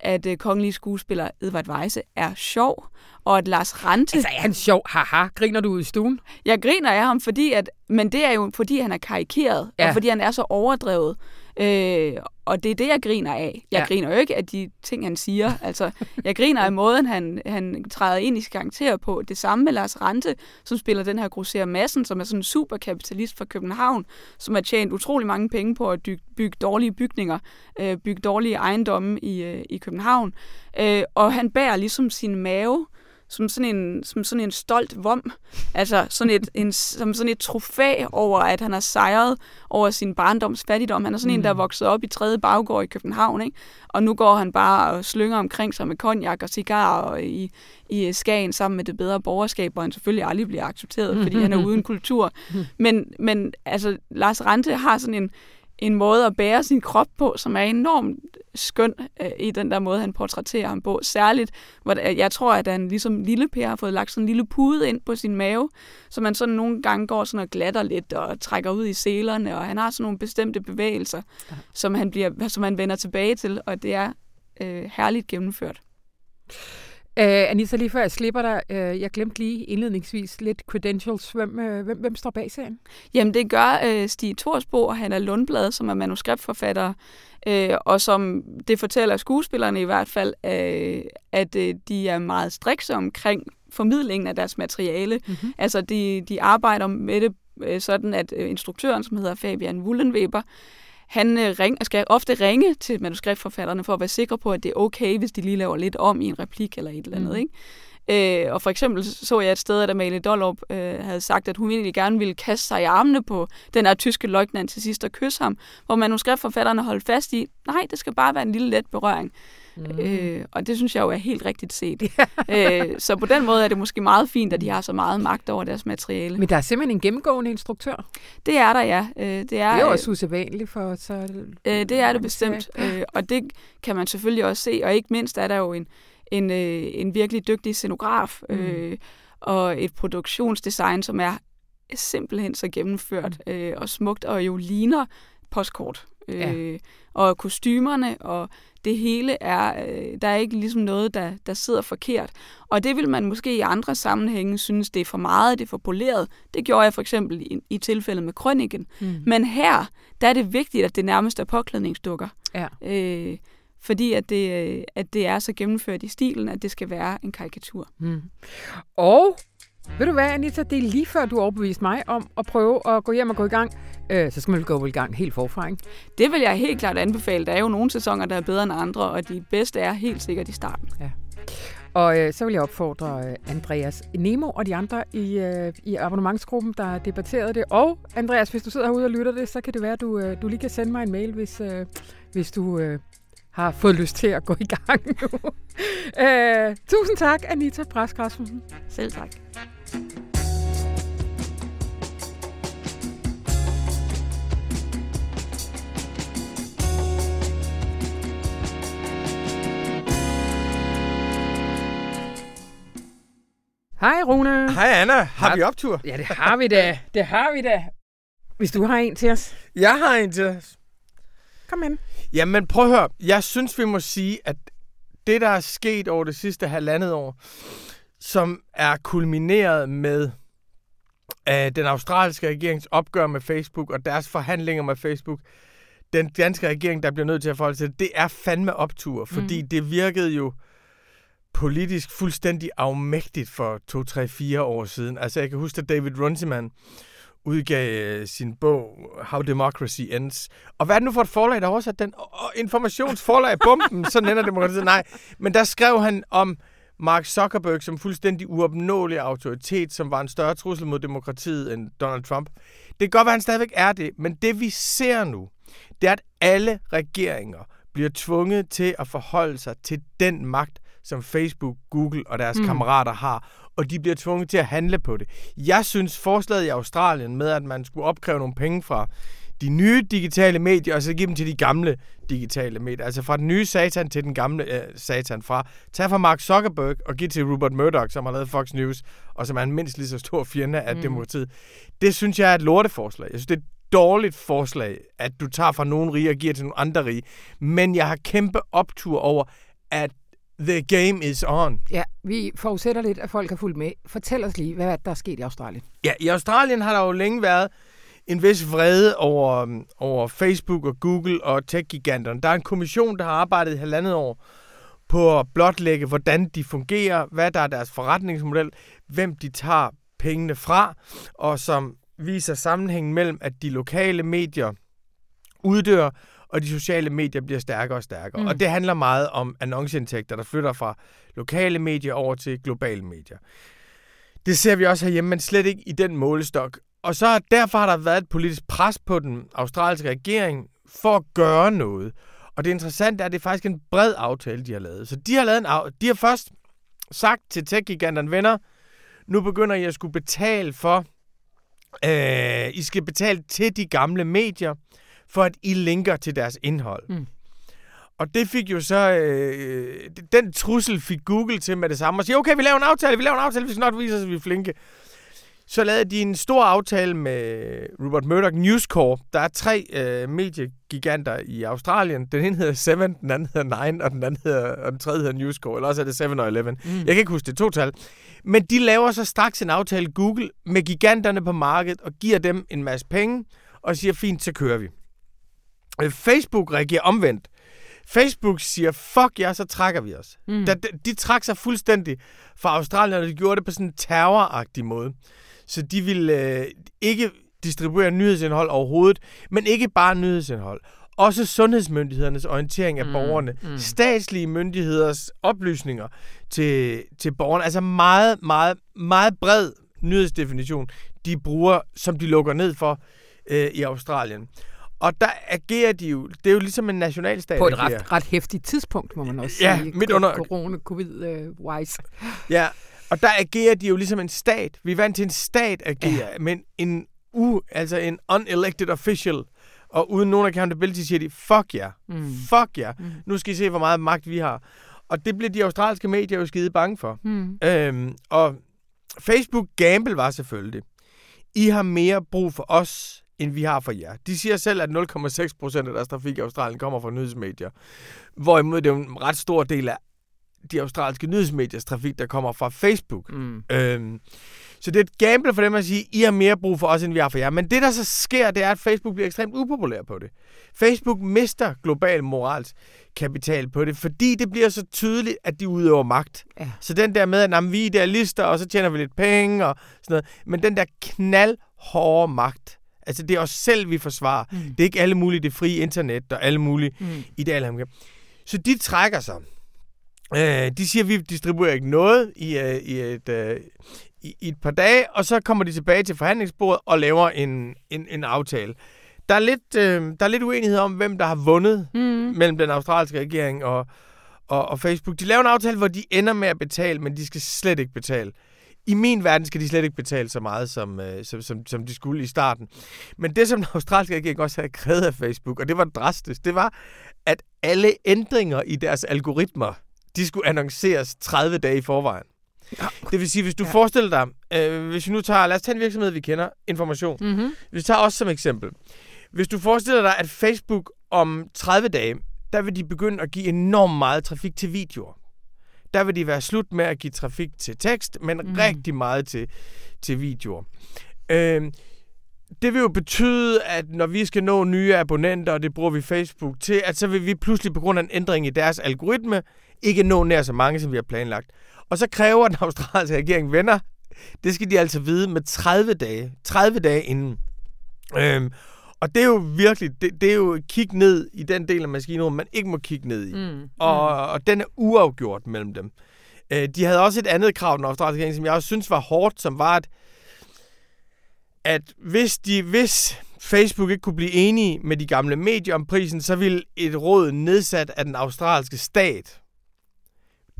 Speaker 3: at øh, kongelige skuespiller Edvard Weise er sjov, og at Lars Rante...
Speaker 1: Altså er han sjov? Haha, griner du ud i stuen?
Speaker 3: Jeg griner af ham, fordi at, men det er jo fordi, han er karikeret, ja. og fordi han er så overdrevet. Øh, og det er det, jeg griner af. Jeg ja. griner jo ikke af de ting, han siger. Altså, jeg griner af måden, han, han træder ind i sin karakter på. Det samme med Lars Rante, som spiller den her Grosser Massen, som er sådan en superkapitalist fra København, som har tjent utrolig mange penge på at bygge, bygge dårlige bygninger, øh, bygge dårlige ejendomme i, øh, i København. Øh, og han bærer ligesom sin mave som sådan en, som sådan en stolt vom. Altså sådan et, en, som sådan et trofæ over, at han har sejret over sin barndoms fattigdom. Han er sådan mm. en, der er vokset op i tredje baggård i København, ikke? Og nu går han bare og slynger omkring sig med konjak og cigar og i, i Skagen sammen med det bedre borgerskab, hvor han selvfølgelig aldrig bliver accepteret, fordi han er uden kultur. Men, men altså, Lars Rante har sådan en, en måde at bære sin krop på, som er enormt skøn øh, i den der måde, han portrætterer ham på. Særligt, hvor jeg tror, at han ligesom lille Per har fået lagt sådan en lille pude ind på sin mave, så man sådan nogle gange går sådan og glatter lidt og trækker ud i selerne, og han har sådan nogle bestemte bevægelser, ja. som, han bliver, som han vender tilbage til, og det er øh, herligt gennemført.
Speaker 1: Uh, Anita, lige før jeg slipper dig, uh, jeg glemte lige indledningsvis lidt credentials. Hvem, uh, hvem, hvem står bag serien?
Speaker 3: Jamen, det gør uh, Stig Torsbo og Hanna Lundblad, som er manuskriptforfatter, uh, og som det fortæller skuespillerne i hvert fald, uh, at uh, de er meget strikse omkring formidlingen af deres materiale. Mm-hmm. Altså, de, de arbejder med det uh, sådan, at uh, instruktøren, som hedder Fabian Wullenweber, han øh, ring, skal ofte ringe til manuskriptforfatterne for at være sikre på, at det er okay, hvis de lige laver lidt om i en replik eller et eller andet. Mm. Ikke? Øh, og for eksempel så jeg et sted, at Amalie Dollerup øh, havde sagt, at hun egentlig gerne ville kaste sig i armene på den her tyske løjtnant til sidst og kysse ham, hvor manuskriptforfatterne holdt fast i, nej, det skal bare være en lille let berøring. Mm. Øh, og det synes jeg jo er helt rigtigt set. øh, så på den måde er det måske meget fint, at de har så meget magt over deres materiale.
Speaker 1: Men der er simpelthen en gennemgående instruktør?
Speaker 3: Det er der, ja. Øh, det, er,
Speaker 1: det er jo også usædvanligt for så...
Speaker 3: Øh, det er det bestemt, øh, og det kan man selvfølgelig også se, og ikke mindst er der jo en, en, øh, en virkelig dygtig scenograf mm. øh, og et produktionsdesign, som er simpelthen så gennemført mm. øh, og smukt, og jo ligner postkort. Øh, ja. Og kostymerne og det hele er, øh, der er ikke ligesom noget, der, der sidder forkert. Og det vil man måske i andre sammenhænge synes, det er for meget, det er for poleret. Det gjorde jeg for eksempel i, i tilfældet med Krøniken. Mm. Men her, der er det vigtigt, at det nærmest er påklædningsdukker. Ja. Øh, fordi at det, at det er så gennemført i stilen, at det skal være en karikatur. Mm.
Speaker 1: Og ved du hvad, Anita, det er lige før, du overbeviste mig om at prøve at gå hjem og gå i gang. Øh, så skal man gå i gang helt forfra, ikke?
Speaker 3: Det vil jeg helt klart anbefale. Der er jo nogle sæsoner, der er bedre end andre, og de bedste er helt sikkert i starten. Ja.
Speaker 1: Og øh, så vil jeg opfordre øh, Andreas Nemo og de andre i, øh, i abonnementsgruppen, der debatterede det. Og Andreas, hvis du sidder herude og lytter det, så kan det være, at du, øh, du lige kan sende mig en mail, hvis, øh, hvis du øh, har fået lyst til at gå i gang nu. øh, tusind tak, Anita Brask Rasmussen.
Speaker 3: Selv tak.
Speaker 1: Hej Rune.
Speaker 4: Hej Anna. Har, har vi optur?
Speaker 1: Ja, det har vi da. Det har vi da. Hvis du har en til os.
Speaker 4: Jeg har en til os.
Speaker 1: Kom ind.
Speaker 4: Jamen prøv at høre. Jeg synes, vi må sige, at det, der er sket over det sidste halvandet år, som er kulmineret med uh, den australske regerings opgør med Facebook og deres forhandlinger med Facebook, den danske regering, der bliver nødt til at forholde sig det er fandme optur, fordi mm. det virkede jo politisk fuldstændig afmægtigt for 2, 3, 4 år siden. Altså jeg kan huske, at David Runciman udgav øh, sin bog How Democracy Ends. Og hvad er det nu for et forlag, der har oversat den? Oh, informationsforlag, bomben, så ender demokratiet. Nej, men der skrev han om Mark Zuckerberg som fuldstændig uopnåelig autoritet, som var en større trussel mod demokratiet end Donald Trump. Det kan godt være, at han stadigvæk er det, men det vi ser nu, det er, at alle regeringer bliver tvunget til at forholde sig til den magt, som Facebook, Google og deres mm. kammerater har, og de bliver tvunget til at handle på det. Jeg synes forslaget i Australien med, at man skulle opkræve nogle penge fra de nye digitale medier, og så give dem til de gamle digitale medier. Altså fra den nye satan til den gamle øh, satan. Fra, tag fra Mark Zuckerberg og giv til Rupert Murdoch, som har lavet Fox News, og som er en mindst lige så stor fjende af mm. demokratiet. Det synes jeg er et lorteforslag. Jeg synes, det er et dårligt forslag, at du tager fra nogle rige og giver til nogle andre rige. Men jeg har kæmpe optur over, at The game is on.
Speaker 1: Ja, vi forudsætter lidt, at folk har fulgt med. Fortæl os lige, hvad der er sket i Australien.
Speaker 4: Ja, i Australien har der jo længe været en vis vrede over, over Facebook og Google og tech-giganterne. Der er en kommission, der har arbejdet i halvandet år på at blotlægge, hvordan de fungerer, hvad der er deres forretningsmodel, hvem de tager pengene fra, og som viser sammenhængen mellem, at de lokale medier uddør, og de sociale medier bliver stærkere og stærkere.
Speaker 1: Mm.
Speaker 4: Og det handler meget om annonceindtægter, der flytter fra lokale medier over til globale medier. Det ser vi også herhjemme, men slet ikke i den målestok. Og så derfor har der været et politisk pres på den australske regering for at gøre noget. Og det interessante er, at det er faktisk en bred aftale, de har lavet. Så de har, lavet en af... de har først sagt til tech-giganterne, venner, nu begynder I at skulle betale for, øh, I skal betale til de gamle medier, for at I linker til deres indhold.
Speaker 1: Mm.
Speaker 4: Og det fik jo så, øh, den trussel fik Google til med det samme, og sige, okay, vi laver en aftale, vi laver en aftale, vi skal nok vise os, at vi er flinke. Så lavede de en stor aftale med Rupert Murdoch News Corp. Der er tre øh, mediegiganter i Australien. Den ene hedder Seven, den anden hedder Nine, og den, anden hedder, og den tredje hedder News Corp. Eller også er det Seven og Eleven.
Speaker 1: Mm.
Speaker 4: Jeg kan ikke huske det to tal. Men de laver så straks en aftale Google med giganterne på markedet og giver dem en masse penge og siger, fint, så kører vi. Øh, Facebook reagerer omvendt. Facebook siger, fuck jer, så trækker vi os.
Speaker 1: Mm.
Speaker 4: Da, de, de trak sig fuldstændig fra Australien, og de gjorde det på sådan en terroragtig måde. Så de ville øh, ikke distribuere nyhedsindhold overhovedet, men ikke bare nyhedsindhold. Også sundhedsmyndighedernes orientering af
Speaker 1: Mm,
Speaker 4: borgerne.
Speaker 1: Mm.
Speaker 4: Statslige myndigheders oplysninger til, til borgerne. Altså meget, meget, meget bred nyhedsdefinition, de bruger, som de lukker ned for øh, i Australien. Og der agerer de jo, det er jo ligesom en nationalstat.
Speaker 1: På et
Speaker 4: agerer.
Speaker 1: ret, ret hæftigt tidspunkt, må man også
Speaker 4: Ja,
Speaker 1: sige.
Speaker 4: midt under-
Speaker 1: Corona, covid-wise.
Speaker 4: Ja, og der agerer de jo ligesom en stat. Vi er vant til en stat agerer, ja. men en u, altså en unelected official, og uden nogen accountability siger de, fuck jer,
Speaker 1: Mm.
Speaker 4: fuck jer,
Speaker 1: Mm.
Speaker 4: nu skal I se, hvor meget magt vi har. Og det blev de australske medier jo skide bange for.
Speaker 1: Mm.
Speaker 4: Øhm, og Facebook gamble var selvfølgelig, I har mere brug for os, end vi har for jer. De siger selv, at 0,6 procent af deres trafik i Australien kommer fra nyhedsmedier. Hvorimod det er en ret stor del af de australske nyhedsmediers trafik, der kommer fra Facebook.
Speaker 1: Mm.
Speaker 4: Øhm, så det er et gamble for dem at sige, I har mere brug for os, end vi har for jer. Men det, der så sker, det er, at Facebook bliver ekstremt upopulær på det. Facebook mister global morals kapital på det, fordi det bliver så tydeligt, at de udøver magt.
Speaker 1: Ja.
Speaker 4: Så den der med, at "Nå, men vi er idealister, og så tjener vi lidt penge og sådan noget. Men den der knaldhårde magt, altså det er os selv, vi forsvarer.
Speaker 1: Mm.
Speaker 4: Det er ikke alle mulige det frie internet og alle mulige
Speaker 1: Mm.
Speaker 4: idealer. Så de trækker sig. Øh, de siger, at vi distribuerer ikke noget i, øh, i, et, øh, i, i et par dage, og så kommer de tilbage til forhandlingsbordet og laver en, en, en aftale. Der er, lidt, øh, der er lidt uenighed om, hvem der har vundet
Speaker 1: Mm.
Speaker 4: mellem den australske regering og, og, og Facebook. De laver en aftale, hvor de ender med at betale, men de skal slet ikke betale. I min verden skal de slet ikke betale så meget, som, øh, som, som, som de skulle i starten. Men det, som den australske regering også havde krævet af Facebook, og det var drastisk, det var, at alle ændringer i deres algoritmer, de skulle annonceres 30 dage i forvejen.
Speaker 1: Ja.
Speaker 4: Det vil sige, hvis du
Speaker 1: Ja.
Speaker 4: ja. forestiller dig, øh, hvis vi nu tager, lad os tage en virksomhed, vi kender, information.
Speaker 1: Mm-hmm.
Speaker 4: Vi tager også som eksempel. Hvis du forestiller dig, at Facebook om 30 dage, der vil de begynde at give enormt meget trafik til videoer. Der vil de være slut med at give trafik til tekst, men
Speaker 1: Mm.
Speaker 4: rigtig meget til, til videoer. Øhm, det vil jo betyde, at når vi skal nå nye abonnenter, og det bruger vi Facebook til, at så vil vi pludselig på grund af en ændring i deres algoritme, ikke nå nær så mange, som vi har planlagt. Og så kræver den australske regering venner, det skal de altså vide med 30 dage. 30 dage inden. Øhm, og det er jo virkelig, det, det er jo kig ned i den del af maskinrummet, man ikke må kigge ned i.
Speaker 1: Mm.
Speaker 4: Og, og den er uafgjort mellem dem. Øh, de havde også et andet krav, den australske regering, som jeg også synes var hårdt, som var, at, at hvis, de, hvis Facebook ikke kunne blive enige med de gamle medier om prisen, så ville et råd nedsat af den australske stat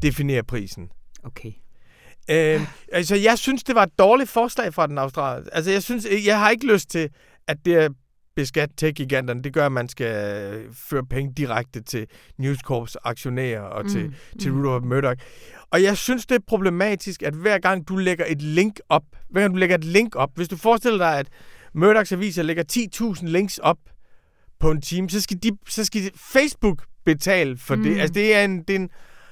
Speaker 4: definere prisen.
Speaker 1: Okay.
Speaker 4: Øh, altså, jeg synes, det var et dårligt forslag fra den australske. Altså, jeg synes, jeg har ikke lyst til, at det er beskat tech-giganterne. Det gør, at man skal øh, føre penge direkte til News Corps aktionærer og til,
Speaker 1: Mm.
Speaker 4: til Rudolph Murdoch. Og jeg synes, det er problematisk, at hver gang du lægger et link op, hver gang du lægger et link op, hvis du forestiller dig, at Murdochs aviser lægger 10.000 links op på en time, så skal, de, så skal Facebook betale for mm.
Speaker 1: Mm.
Speaker 4: det. Altså, det er en, det er en,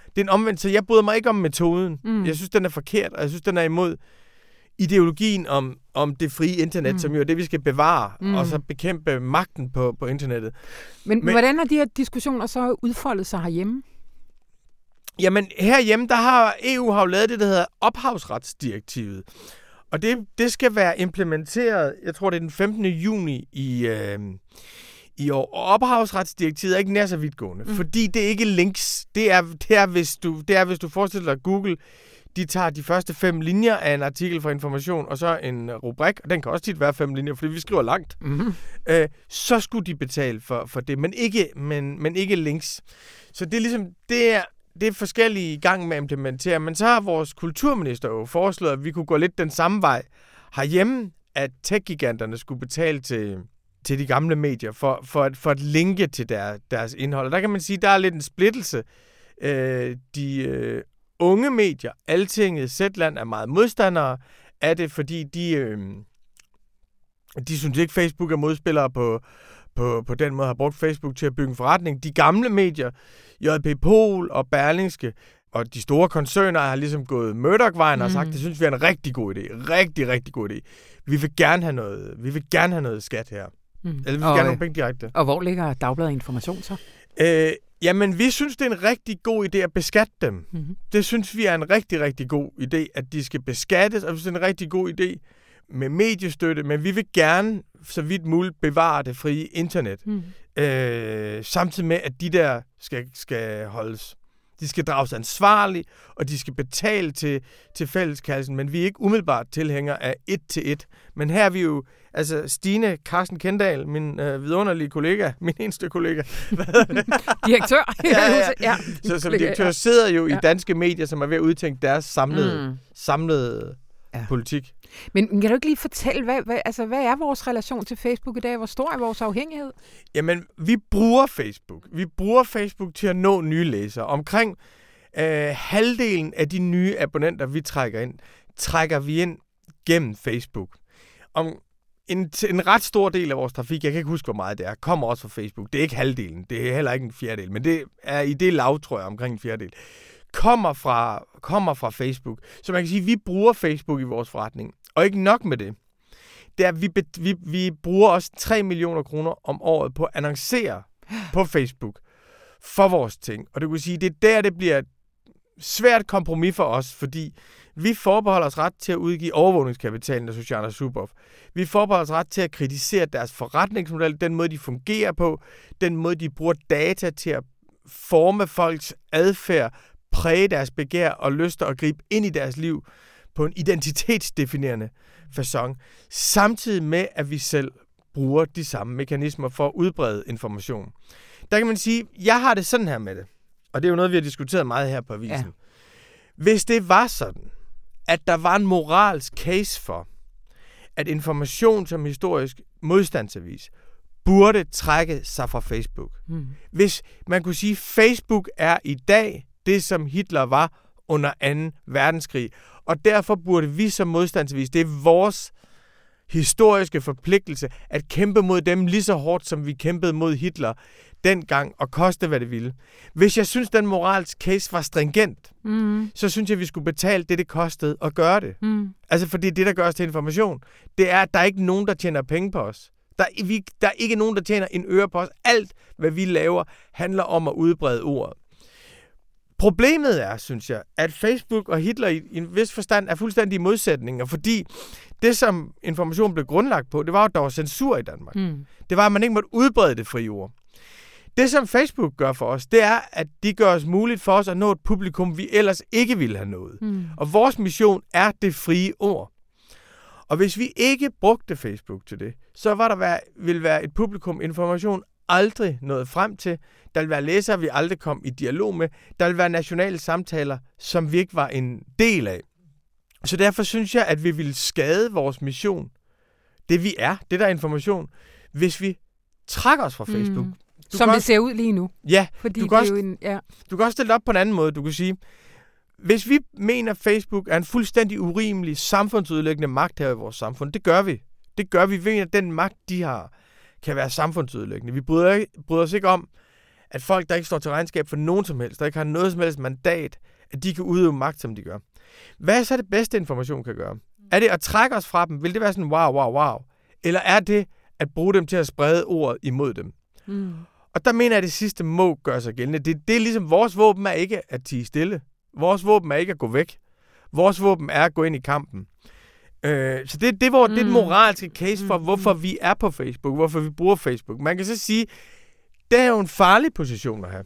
Speaker 4: det er en omvendt, så jeg bryder mig ikke om metoden.
Speaker 1: Mm.
Speaker 4: Jeg synes, den er forkert, og jeg synes, den er imod ideologien om, om det frie internet,
Speaker 1: Mm.
Speaker 4: som jo er det, vi skal bevare,
Speaker 1: Mm.
Speaker 4: og så bekæmpe magten på, på internettet.
Speaker 1: Men,
Speaker 4: Men-
Speaker 1: Men hvordan har de her diskussioner så udfoldet sig herhjemme?
Speaker 4: Jamen, herhjemme, der har EU har jo lavet det, der hedder ophavsretsdirektivet. Og det, det skal være implementeret, jeg tror, det er den 15. juni i, øh, i år. Og ophavsretsdirektivet er ikke nær så vidtgående, mm. fordi det er ikke links. Det er, det, er, hvis du, det er, hvis du forestiller dig Google, de tager de første fem linjer af en artikel for information, og så en rubrik, og den kan også tit være fem linjer, fordi vi skriver langt. Mm-hmm. Øh, så skulle de betale for, for det, men ikke, men, men ikke links. Så det er ligesom, det er, det er forskellige i gang med at implementere, men så har vores kulturminister jo foreslået, at vi kunne gå lidt den samme vej herhjemme, at tech-giganterne skulle betale til, til de gamle medier for, for, at, for at linke til der, deres indhold. Og der kan man sige, at der er lidt en splittelse. Øh, de øh, unge medier, Altinget, Zetland, er meget modstandere af det, fordi de, øh, de synes ikke, Facebook er modspillere på, på, på den måde, har brugt Facebook til at bygge en forretning. De gamle medier, JP Pol og Berlingske, og de store koncerner har ligesom gået Murdoch-vejen mm. og sagt, det synes vi er en rigtig god idé. Rigtig, rigtig god idé. Vi vil gerne have noget, vi vil gerne have noget skat her. Mm. Eller vi vil og, gerne have nogle penge direkte.
Speaker 1: Og hvor ligger Dagbladet Information så?
Speaker 4: Øh, jamen, vi synes, det er en rigtig god idé at beskatte dem. Mm-hmm. Det synes vi er en rigtig, rigtig god idé, at de skal beskattes, og vi synes, det er en rigtig god idé med mediestøtte, men vi vil gerne så vidt muligt bevare det frie internet. Mm. Øh, samtidig med, at de der skal, skal holdes de skal drages ansvarlige, og de skal betale til, til fælleskassen, men vi er ikke umiddelbart tilhængere af et til et. Men her er vi jo, altså Stine Carsten Kendal, min øh, vidunderlige kollega, min eneste kollega.
Speaker 1: direktør.
Speaker 4: ja, ja, ja. ja. Så som direktør sidder jo ja. i danske medier, som er ved at udtænke deres samlede, mm. samlede ja. politik.
Speaker 1: Men kan du ikke lige fortælle, hvad, hvad, altså, hvad er vores relation til Facebook i dag? Hvor stor er vores afhængighed?
Speaker 4: Jamen, vi bruger Facebook. Vi bruger Facebook til at nå nye læsere. Omkring øh, halvdelen af de nye abonnenter, vi trækker ind, trækker vi ind gennem Facebook. Om en, en ret stor del af vores trafik, jeg kan ikke huske, hvor meget det er, kommer også fra Facebook. Det er ikke halvdelen, det er heller ikke en fjerdedel, men det er i det lav, tror jeg, omkring en fjerdedel kommer fra, kommer fra Facebook. Så man kan sige, at vi bruger Facebook i vores forretning. Og ikke nok med det. Det er, at vi, vi, vi bruger også 3 millioner kroner om året på at annoncere på Facebook for vores ting. Og det vil sige, det er der, det bliver svært kompromis for os, fordi vi forbeholder os ret til at udgive overvågningskapitalen af Sociana Subov. Vi forbeholder os ret til at kritisere deres forretningsmodel, den måde, de fungerer på, den måde, de bruger data til at forme folks adfærd præge deres begær og lyster og gribe ind i deres liv på en identitetsdefinerende façon, samtidig med, at vi selv bruger de samme mekanismer for at udbrede information. Der kan man sige, jeg har det sådan her med det, og det er jo noget, vi har diskuteret meget her på avisen. Ja. Hvis det var sådan, at der var en moralsk case for, at information som historisk modstandsavis burde trække sig fra Facebook. Mm. Hvis man kunne sige, at Facebook er i dag det, som Hitler var under 2. verdenskrig. Og derfor burde vi som modstandsvis, det er vores historiske forpligtelse at kæmpe mod dem lige så hårdt, som vi kæmpede mod Hitler dengang, og koste hvad det ville. Hvis jeg synes, den moralsk case var stringent, mm. så synes jeg, vi skulle betale det, det kostede at gøre det. Mm. Altså, fordi det, der gør os til information, det er, at der er ikke nogen, der tjener penge på os. Der er, vi, der er ikke nogen, der tjener en øre på os. Alt, hvad vi laver, handler om at udbrede ordet. Problemet er, synes jeg, at Facebook og Hitler i en vis forstand er fuldstændig modsætninger, fordi det, som information blev grundlagt på, det var, at der var censur i Danmark. Mm. Det var, at man ikke måtte udbrede det frie ord. Det, som Facebook gør for os, det er, at de gør os muligt for os at nå et publikum, vi ellers ikke ville have nået. Mm. Og vores mission er det frie ord. Og hvis vi ikke brugte Facebook til det, så var der være, ville være et publikum, information aldrig nået frem til. Der vil være læsere, vi aldrig kom i dialog med. Der vil være nationale samtaler, som vi ikke var en del af. Så derfor synes jeg, at vi vil skade vores mission, det vi er, det der er information, hvis vi trækker os fra mm. Facebook. Mm.
Speaker 1: Du Som det også, ser ud lige nu.
Speaker 4: Ja, Fordi du, kan også, en, ja. du kan også stille op på en anden måde. Du kan sige, hvis vi mener, at Facebook er en fuldstændig urimelig samfundsudlæggende magt her i vores samfund, det gør vi. Det gør vi ved, at den magt, de har, kan være samfundsudlæggende. Vi bryder, bryder os ikke om, at folk, der ikke står til regnskab for nogen som helst, der ikke har noget som helst mandat, at de kan udøve magt, som de gør. Hvad er så det bedste information kan gøre? Er det at trække os fra dem? Vil det være sådan wow, wow, wow? Eller er det at bruge dem til at sprede ordet imod dem? Mm. Og der mener jeg, at det sidste må gøre sig gældende. Det, det er ligesom, vores våben er ikke at tige stille. Vores våben er ikke at gå væk. Vores våben er at gå ind i kampen. Øh, så det, det, var, mm. det er et moralske case for, hvorfor vi er på Facebook, hvorfor vi bruger Facebook. Man kan så sige, det er jo en farlig position at have.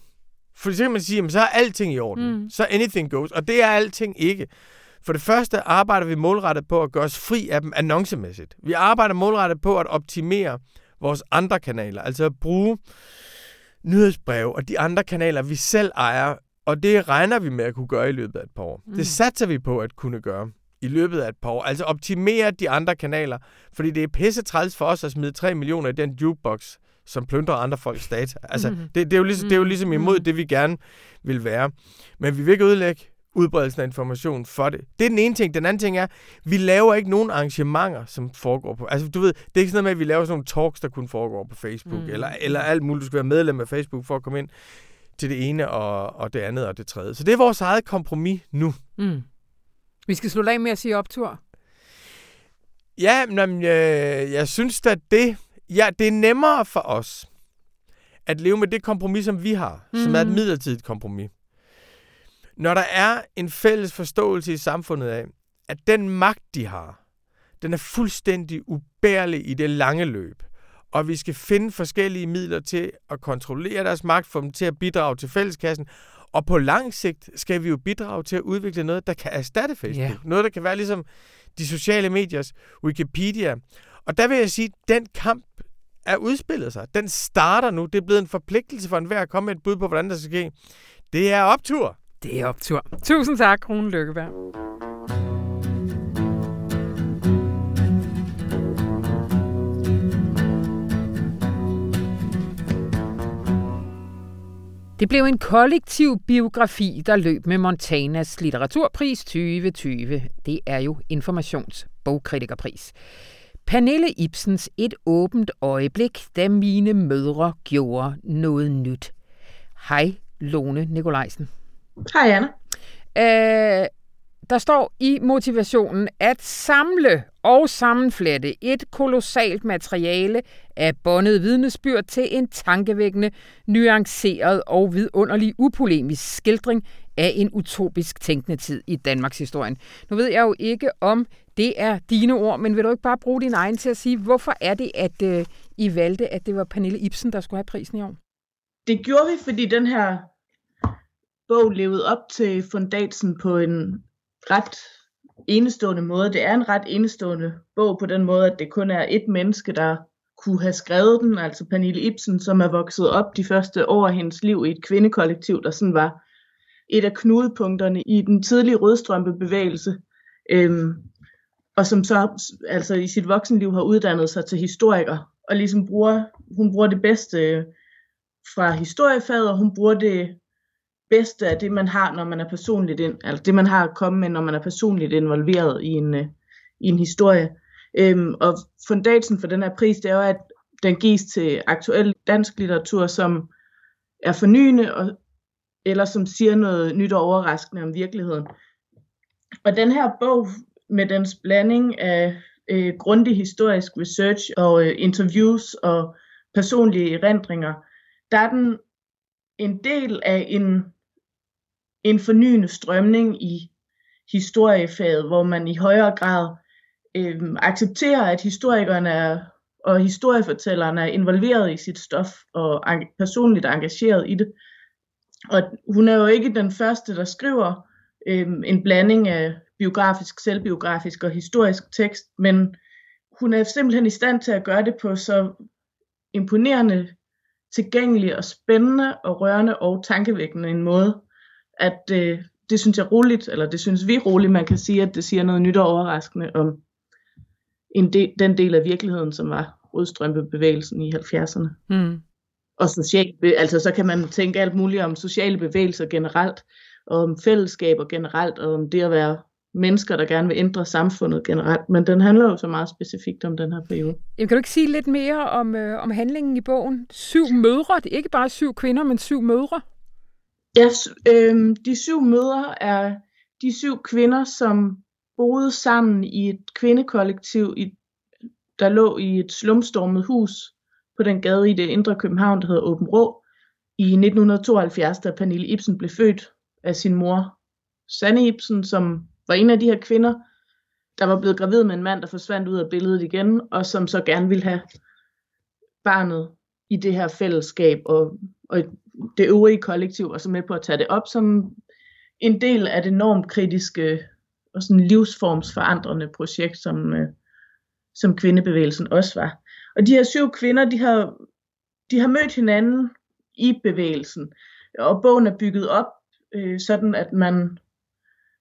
Speaker 4: For så kan man sige, at så er alting i orden. Mm. Så anything goes. Og det er alting ikke. For det første arbejder vi målrettet på at gøre os fri af dem annoncemæssigt. Vi arbejder målrettet på at optimere vores andre kanaler. Altså at bruge nyhedsbreve og de andre kanaler, vi selv ejer. Og det regner vi med at kunne gøre i løbet af et par år. Mm. Det satser vi på at kunne gøre i løbet af et par år. Altså optimere de andre kanaler. Fordi det er pisse træls for os at smide 3 millioner i den jukebox, som pløndrer andre folks data. Altså, mm. det, det, er jo ligesom, det er jo ligesom imod mm. det, vi gerne vil være. Men vi vil ikke ødelægge udbredelsen af information for det. Det er den ene ting. Den anden ting er, vi laver ikke nogen arrangementer, som foregår på... Altså, du ved, det er ikke sådan noget med, at vi laver sådan nogle talks, der kun foregår på Facebook, mm. eller, eller alt muligt. Du skal være medlem af Facebook for at komme ind til det ene og, og det andet og det tredje. Så det er vores eget kompromis nu. Mm.
Speaker 1: Vi skal slutte af med at sige optur.
Speaker 4: Ja, men jeg, jeg synes at det, ja, det er nemmere for os at leve med det kompromis, som vi har, mm. som er et mm. midlertidigt kompromis. Når der er en fælles forståelse i samfundet af, at den magt, de har, den er fuldstændig ubærlig i det lange løb, og vi skal finde forskellige midler til at kontrollere deres magt, få dem til at bidrage til fælleskassen, og på lang sigt skal vi jo bidrage til at udvikle noget, der kan erstatte Facebook. Yeah. Noget, der kan være ligesom de sociale mediers Wikipedia. Og der vil jeg sige, at den kamp er udspillet sig. Den starter nu. Det er blevet en forpligtelse for enhver at komme med et bud på, hvordan der skal ske. Det er optur.
Speaker 1: Det er optur. Tusind tak, Rune Lykkeberg. Det blev en kollektiv biografi, der løb med Montanas litteraturpris 2020. Det er jo informationsbogkritikerpris. Pernille Ibsens Et åbent øjeblik, da mine mødre gjorde noget nyt. Hej, Lone Nikolajsen.
Speaker 5: Hej, Anna.
Speaker 1: Øh, der står i motivationen at samle og sammenflette et kolossalt materiale af bondet vidnesbyrd til en tankevækkende, nuanceret og vidunderlig upolemisk skildring af en utopisk tænkende tid i Danmarks historie. Nu ved jeg jo ikke, om det er dine ord, men vil du ikke bare bruge din egen til at sige, hvorfor er det, at øh, I valgte, at det var Pernille Ibsen, der skulle have prisen i år?
Speaker 5: Det gjorde vi, fordi den her bog levede op til fundatsen på en ret enestående måde. Det er en ret enestående bog på den måde, at det kun er et menneske, der kunne have skrevet den, altså Pernille Ibsen, som er vokset op de første år af hendes liv i et kvindekollektiv, der sådan var et af knudepunkterne i den tidlige rødstrømpebevægelse, øhm, og som så altså i sit voksenliv har uddannet sig til historiker, og ligesom bruger, hun bruger det bedste øh, fra historiefaget, og hun bruger det bedste af det, man har, når man er personligt ind, altså det, man har at komme med, når man er personligt involveret i en, øh, i en historie. Øhm, og fundatsen for den her pris, det er jo, at den gives til aktuel dansk litteratur, som er fornyende, og, eller som siger noget nyt og overraskende om virkeligheden. Og den her bog, med dens blanding af øh, grundig historisk research og øh, interviews og personlige erindringer, der er den en del af en en fornyende strømning i historiefaget, hvor man i højere grad øh, accepterer, at historikerne er, og historiefortællerne er involveret i sit stof og personligt engageret i det. Og hun er jo ikke den første, der skriver øh, en blanding af biografisk, selvbiografisk og historisk tekst, men hun er simpelthen i stand til at gøre det på så imponerende, tilgængelig og spændende og rørende og tankevækkende en måde, at øh, det synes jeg roligt, eller det synes vi roligt, man kan sige, at det siger noget nyt og overraskende om en del, den del af virkeligheden, som var rødstrømpebevægelsen i 70'erne. Mm. Og social, altså så kan man tænke alt muligt om sociale bevægelser generelt, og om fællesskaber generelt, og om det at være mennesker, der gerne vil ændre samfundet generelt. Men den handler jo så meget specifikt om den her periode.
Speaker 1: Jamen, kan du ikke sige lidt mere om, øh, om handlingen i bogen? Syv mødre, det er ikke bare syv kvinder, men syv mødre.
Speaker 5: Ja, øh, de syv mødre er de syv kvinder, som boede sammen i et kvindekollektiv, i, der lå i et slumstormet hus på den gade i det indre København, der hedder Åben Rå, i 1972, da Pernille Ibsen blev født af sin mor, Sanne Ibsen, som var en af de her kvinder. der var blevet gravid med en mand, der forsvandt ud af billedet igen, og som så gerne ville have barnet i det her fællesskab, og, og det øvrige kollektiv var så med på at tage det op som en del af det normkritiske og sådan livsformsforandrende projekt, som, øh, som kvindebevægelsen også var. Og de her syv kvinder, de har, de har mødt hinanden i bevægelsen, og bogen er bygget op, øh, sådan at man,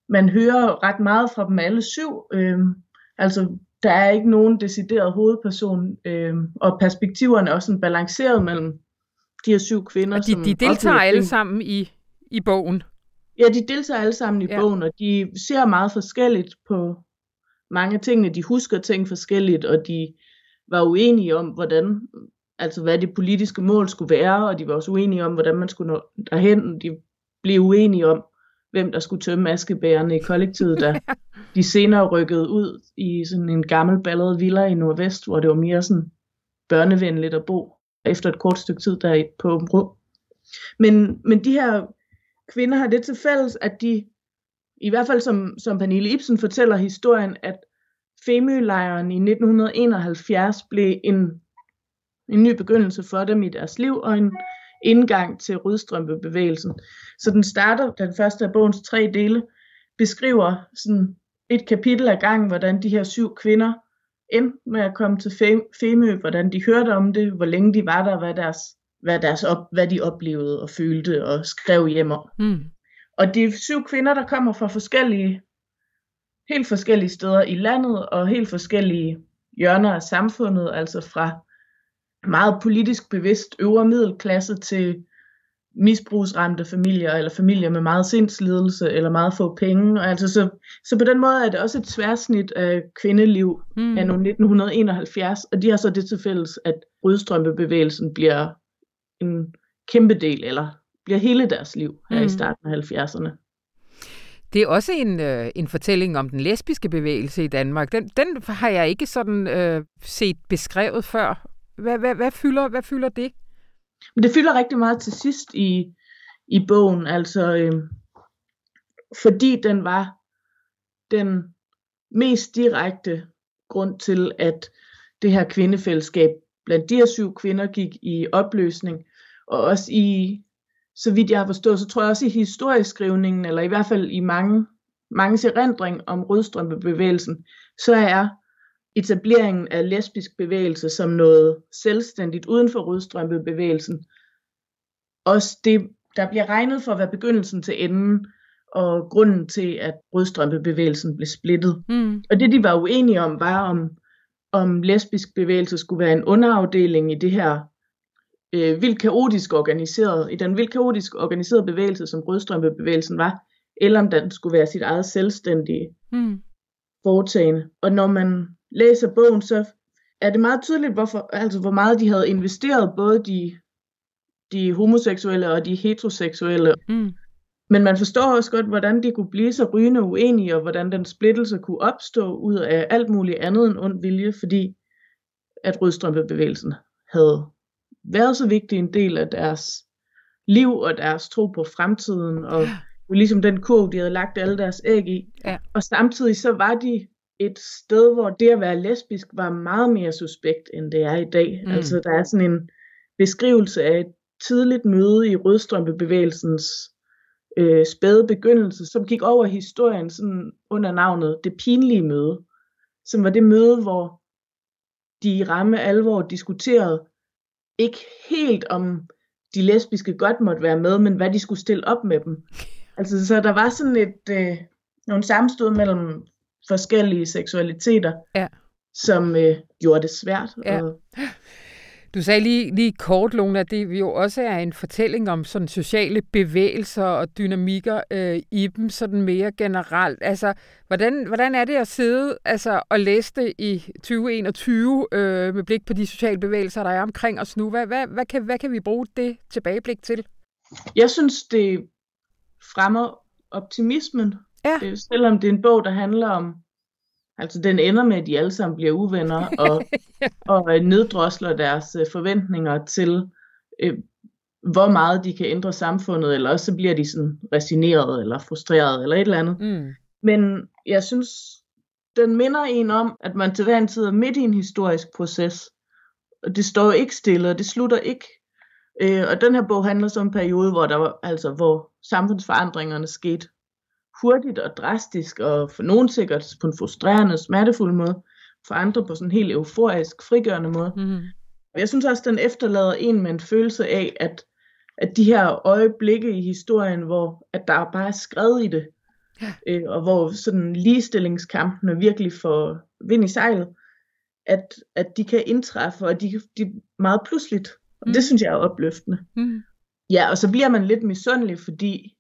Speaker 5: man hører ret meget fra dem alle syv. Øh, altså, der er ikke nogen decideret hovedperson, øh, og perspektiverne er også sådan balanceret mellem de her syv kvinder.
Speaker 1: Og de,
Speaker 5: som
Speaker 1: de deltager alle sammen i, i bogen.
Speaker 5: Ja, de deltager alle sammen i
Speaker 1: ja.
Speaker 5: bogen, og de ser meget forskelligt på mange af tingene. De husker ting forskelligt, og de var uenige om, hvordan, altså hvad det politiske mål skulle være, og de var også uenige om, hvordan man skulle nå derhen. De blev uenige om, hvem der skulle tømme askebærerne i kollektivet, da de senere rykkede ud i sådan en gammel ballet villa i Nordvest, hvor det var mere sådan børnevenligt at bo efter et kort stykke tid der i- på Åben Men, men de her kvinder har det til fælles, at de, i hvert fald som, som Pernille Ibsen fortæller historien, at Femølejren i 1971 blev en, en ny begyndelse for dem i deres liv, og en indgang til rødstrømpebevægelsen. Så den starter, den første af bogens tre dele, beskriver sådan et kapitel ad gangen, hvordan de her syv kvinder endte med at komme til Fem- Femø, hvordan de hørte om det, hvor længe de var der, hvad, deres, hvad, deres op, hvad de oplevede og følte og skrev hjem om.
Speaker 1: Mm.
Speaker 5: Og det er syv kvinder, der kommer fra forskellige, helt forskellige steder i landet og helt forskellige hjørner af samfundet, altså fra meget politisk bevidst øvre middelklasse til misbrugsramte familier, eller familier med meget sindslidelse, eller meget få penge. Og altså så, så på den måde er det også et tværsnit af kvindeliv
Speaker 1: Mm.
Speaker 5: anno 1971, og de har så det til fælles, at rødstrømpebevægelsen bliver en kæmpe del, eller bliver hele deres liv her
Speaker 1: Mm.
Speaker 5: i starten af 70'erne.
Speaker 1: Det er også en, øh, en fortælling om den lesbiske bevægelse i Danmark. Den, den har jeg ikke sådan øh, set beskrevet før. Hvad, hvad, hvad, fylder, hvad fylder det?
Speaker 5: Men det fylder rigtig meget til sidst i, i bogen, altså øh, fordi den var den mest direkte grund til, at det her kvindefællesskab blandt de her syv kvinder gik i opløsning, og også i, så vidt jeg har forstået, så tror jeg også i historieskrivningen, eller i hvert fald i mange, mange erindring om rødstrømpebevægelsen, så er etableringen af lesbisk bevægelse som noget selvstændigt uden for rødstrømpebevægelsen. Også det, der bliver regnet for at være begyndelsen til enden, og grunden til, at rødstrømpebevægelsen blev splittet.
Speaker 1: Mm.
Speaker 5: Og det, de var uenige om, var om, om lesbisk bevægelse skulle være en underafdeling i det her øh, vildt kaotisk organiseret, i den vildt kaotisk organiserede bevægelse, som rødstrømpebevægelsen var, eller om den skulle være sit eget selvstændige
Speaker 1: Mm.
Speaker 5: foretagende. Og når man læser bogen, så er det meget tydeligt, hvorfor, altså hvor meget de havde investeret, både de, de homoseksuelle og de heteroseksuelle.
Speaker 1: Mm.
Speaker 5: Men man forstår også godt, hvordan de kunne blive så rygende uenige, og hvordan den splittelse kunne opstå ud af alt muligt andet end ond vilje, fordi at rødstrømpebevægelsen havde været så vigtig en del af deres liv og deres tro på fremtiden, og jo ligesom den kurv, de havde lagt alle deres æg i.
Speaker 1: Ja.
Speaker 5: Og samtidig så var de et sted, hvor det at være lesbisk var meget mere suspekt, end det er i dag.
Speaker 1: Mm.
Speaker 5: Altså der er sådan en beskrivelse af et tidligt møde i rødstrømpebevægelsens øh, spæde begyndelse, som gik over historien sådan under navnet Det pinlige møde, som var det møde, hvor de i ramme alvor diskuterede ikke helt om de lesbiske godt måtte være med, men hvad de skulle stille op med dem. Altså, så der var sådan et, øh, nogle sammenstød mellem forskellige seksualiteter,
Speaker 1: Ja.
Speaker 5: som øh, gjorde det svært.
Speaker 1: Ja.
Speaker 5: Og,
Speaker 1: Du sagde lige, lige kort, Lone, at det jo også er en fortælling om sådan sociale bevægelser og dynamikker øh, i dem sådan mere generelt. Altså, hvordan, hvordan er det at sidde altså, og læse det i 2021 øh, med blik på de sociale bevægelser, der er omkring os nu? Hvad, hvad, hvad, kan, hvad kan vi bruge det tilbageblik til?
Speaker 5: jeg synes, det fremmer optimismen,
Speaker 1: Ja.
Speaker 5: øh, selvom det er en bog, der handler om, altså den ender med, at de alle sammen bliver uvenner, og, og øh, neddrosler deres øh, forventninger til, øh, hvor meget de kan ændre samfundet, eller også så bliver de sådan resigneret, eller frustreret, eller et eller andet.
Speaker 1: Mm.
Speaker 5: Men jeg synes, den minder en om, at man til hver en tid er midt i en historisk proces. Og det står jo ikke stille, og det slutter ikke. Øh, og den her bog handler så om en periode, hvor, der var, altså, hvor samfundsforandringerne skete hurtigt og drastisk, og for nogen sikkert på en frustrerende, smertefuld måde, for andre på sådan en helt euforisk, frigørende måde. Mm. Og jeg synes også, den efterlader en med en følelse af, at, at de her øjeblikke i historien, hvor at der bare er skrevet i det, ja. øh, og hvor sådan ligestillingskampene virkelig får vind i sejlet, at, at de kan indtræffe, og de, de meget pludseligt. Og mm. det synes jeg er opløftende. Mm. Ja, og så bliver man lidt misundelig, fordi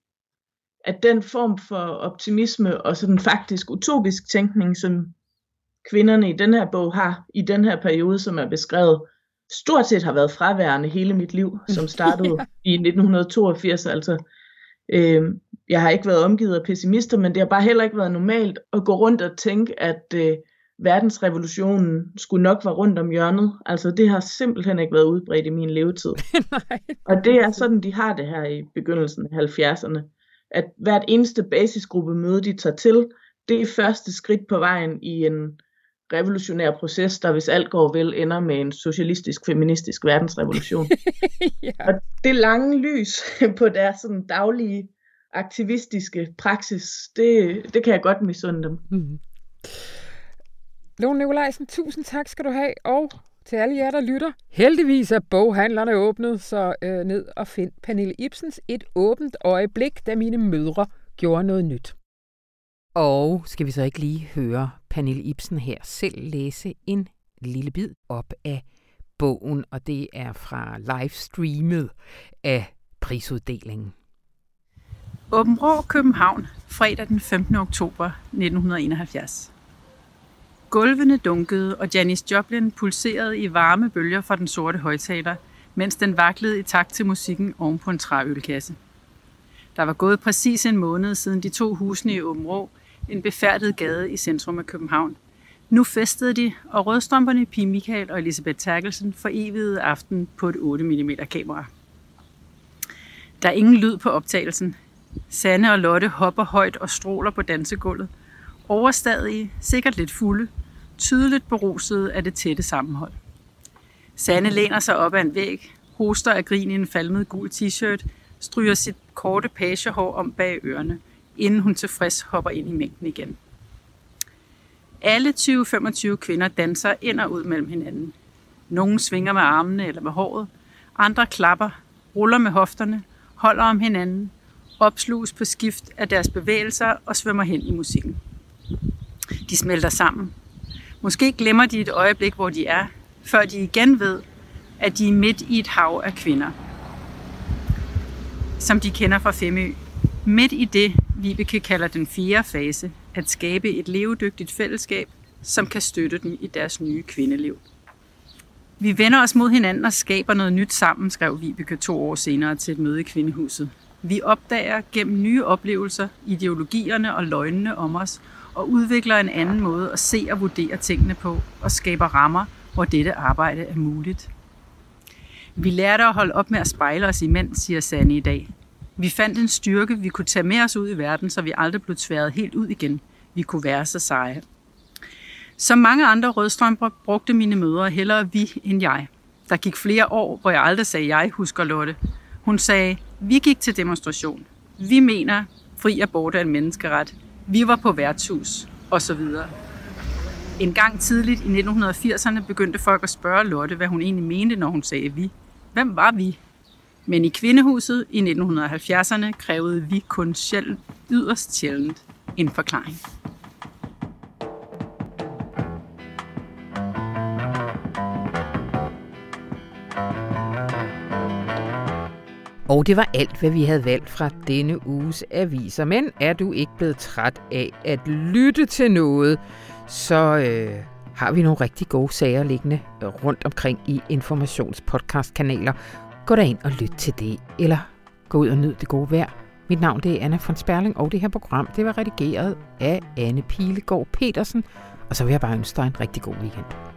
Speaker 5: at den form for optimisme og sådan faktisk utopisk tænkning, som kvinderne i den her bog har, i den her periode, som er beskrevet, stort set har været fraværende hele mit liv, som startede ja. i 1982. Altså, øh, jeg har ikke været omgivet af pessimister, men det har bare heller ikke været normalt at gå rundt og tænke, at øh, verdensrevolutionen skulle nok være rundt om hjørnet. Altså det har simpelthen ikke været udbredt i min levetid. Nej. Og det er sådan, de har det her i begyndelsen af 70'erne. At hvert eneste basisgruppe møde, de tager til, det er første skridt på vejen i en revolutionær proces, der hvis alt går vel, ender med en socialistisk, feministisk verdensrevolution. ja. Og det lange lys på deres sådan daglige aktivistiske praksis, det, det kan jeg godt misunde dem. Mm.
Speaker 1: Lone Nikolajsen, tusind tak skal du have, og til alle jer, der lytter. Heldigvis er boghandlerne åbnet, så øh, ned og find Pernille Ibsens Et åbent øjeblik, da mine mødre gjorde noget nyt. Og skal vi så ikke lige høre Pernille Ibsen her selv læse en lille bid op af bogen, og det er fra livestreamet af prisuddelingen.
Speaker 6: Åben Rå, København, fredag den 15. oktober 1971. Gulvene dunkede, og Janis Joplin pulserede i varme bølger fra den sorte højtaler, mens den vaklede i takt til musikken oven på en træølkasse. Der var gået præcis en måned siden de to husene i Åben Rå, en befærdet gade i centrum af København. Nu festede de, og rødstrømperne Pia Michael og Elisabeth Terkelsen forevigede aften på et 8 mm kamera. Der er ingen lyd på optagelsen. Sanne og Lotte hopper højt og stråler på dansegulvet. Overstadige, sikkert lidt fulde, tydeligt berusede af det tætte sammenhold. Sanne læner sig op ad en væg, hoster af grin i en falmet gul t-shirt, stryger sit korte pagehår om bag ørerne, inden hun tilfreds hopper ind i mængden igen. Alle 20-25 kvinder danser ind og ud mellem hinanden. Nogle svinger med armene eller med håret, andre klapper, ruller med hofterne, holder om hinanden, opsluges på skift af deres bevægelser og svømmer hen i musikken. De smelter sammen. Måske glemmer de et øjeblik, hvor de er, før de igen ved, at de er midt i et hav af kvinder. Som de kender fra Femø. Midt i det, Vibeke kalder den fjerde fase, at skabe et levedygtigt fællesskab, som kan støtte dem i deres nye kvindeliv. Vi vender os mod hinanden og skaber noget nyt sammen, skrev Vibeke to år senere til et møde i Kvindehuset. Vi opdager gennem nye oplevelser, ideologierne og løgnene om os, og udvikler en anden måde at se og vurdere tingene på, og skaber rammer, hvor dette arbejde er muligt. Vi lærte at holde op med at spejle os i mænd, siger Sande i dag. Vi fandt en styrke, vi kunne tage med os ud i verden, så vi aldrig blev tværet helt ud igen. Vi kunne være så seje. Som mange andre rødstrømper brugte mine mødre hellere vi end jeg. Der gik flere år, hvor jeg aldrig sagde jeg, husker Lotte. Hun sagde, vi gik til demonstration. Vi mener, fri abort er en menneskeret. Vi var på værtshus, og så videre. En gang tidligt i 1980'erne begyndte folk at spørge Lotte, hvad hun egentlig mente, når hun sagde vi. Hvem var vi? Men i kvindehuset i 1970'erne krævede vi kun sjældent, yderst sjældent en forklaring.
Speaker 1: Og det var alt, hvad vi havde valgt fra denne uges aviser. Men er du ikke blevet træt af at lytte til noget, så øh, har vi nogle rigtig gode sager liggende øh, rundt omkring i informationspodcastkanaler. Gå ind og lyt til det, eller gå ud og nyd det gode vejr. Mit navn det er Anna von Sperling, og det her program det var redigeret af Anne Pilegaard Petersen. Og så vil jeg bare ønske dig en rigtig god weekend.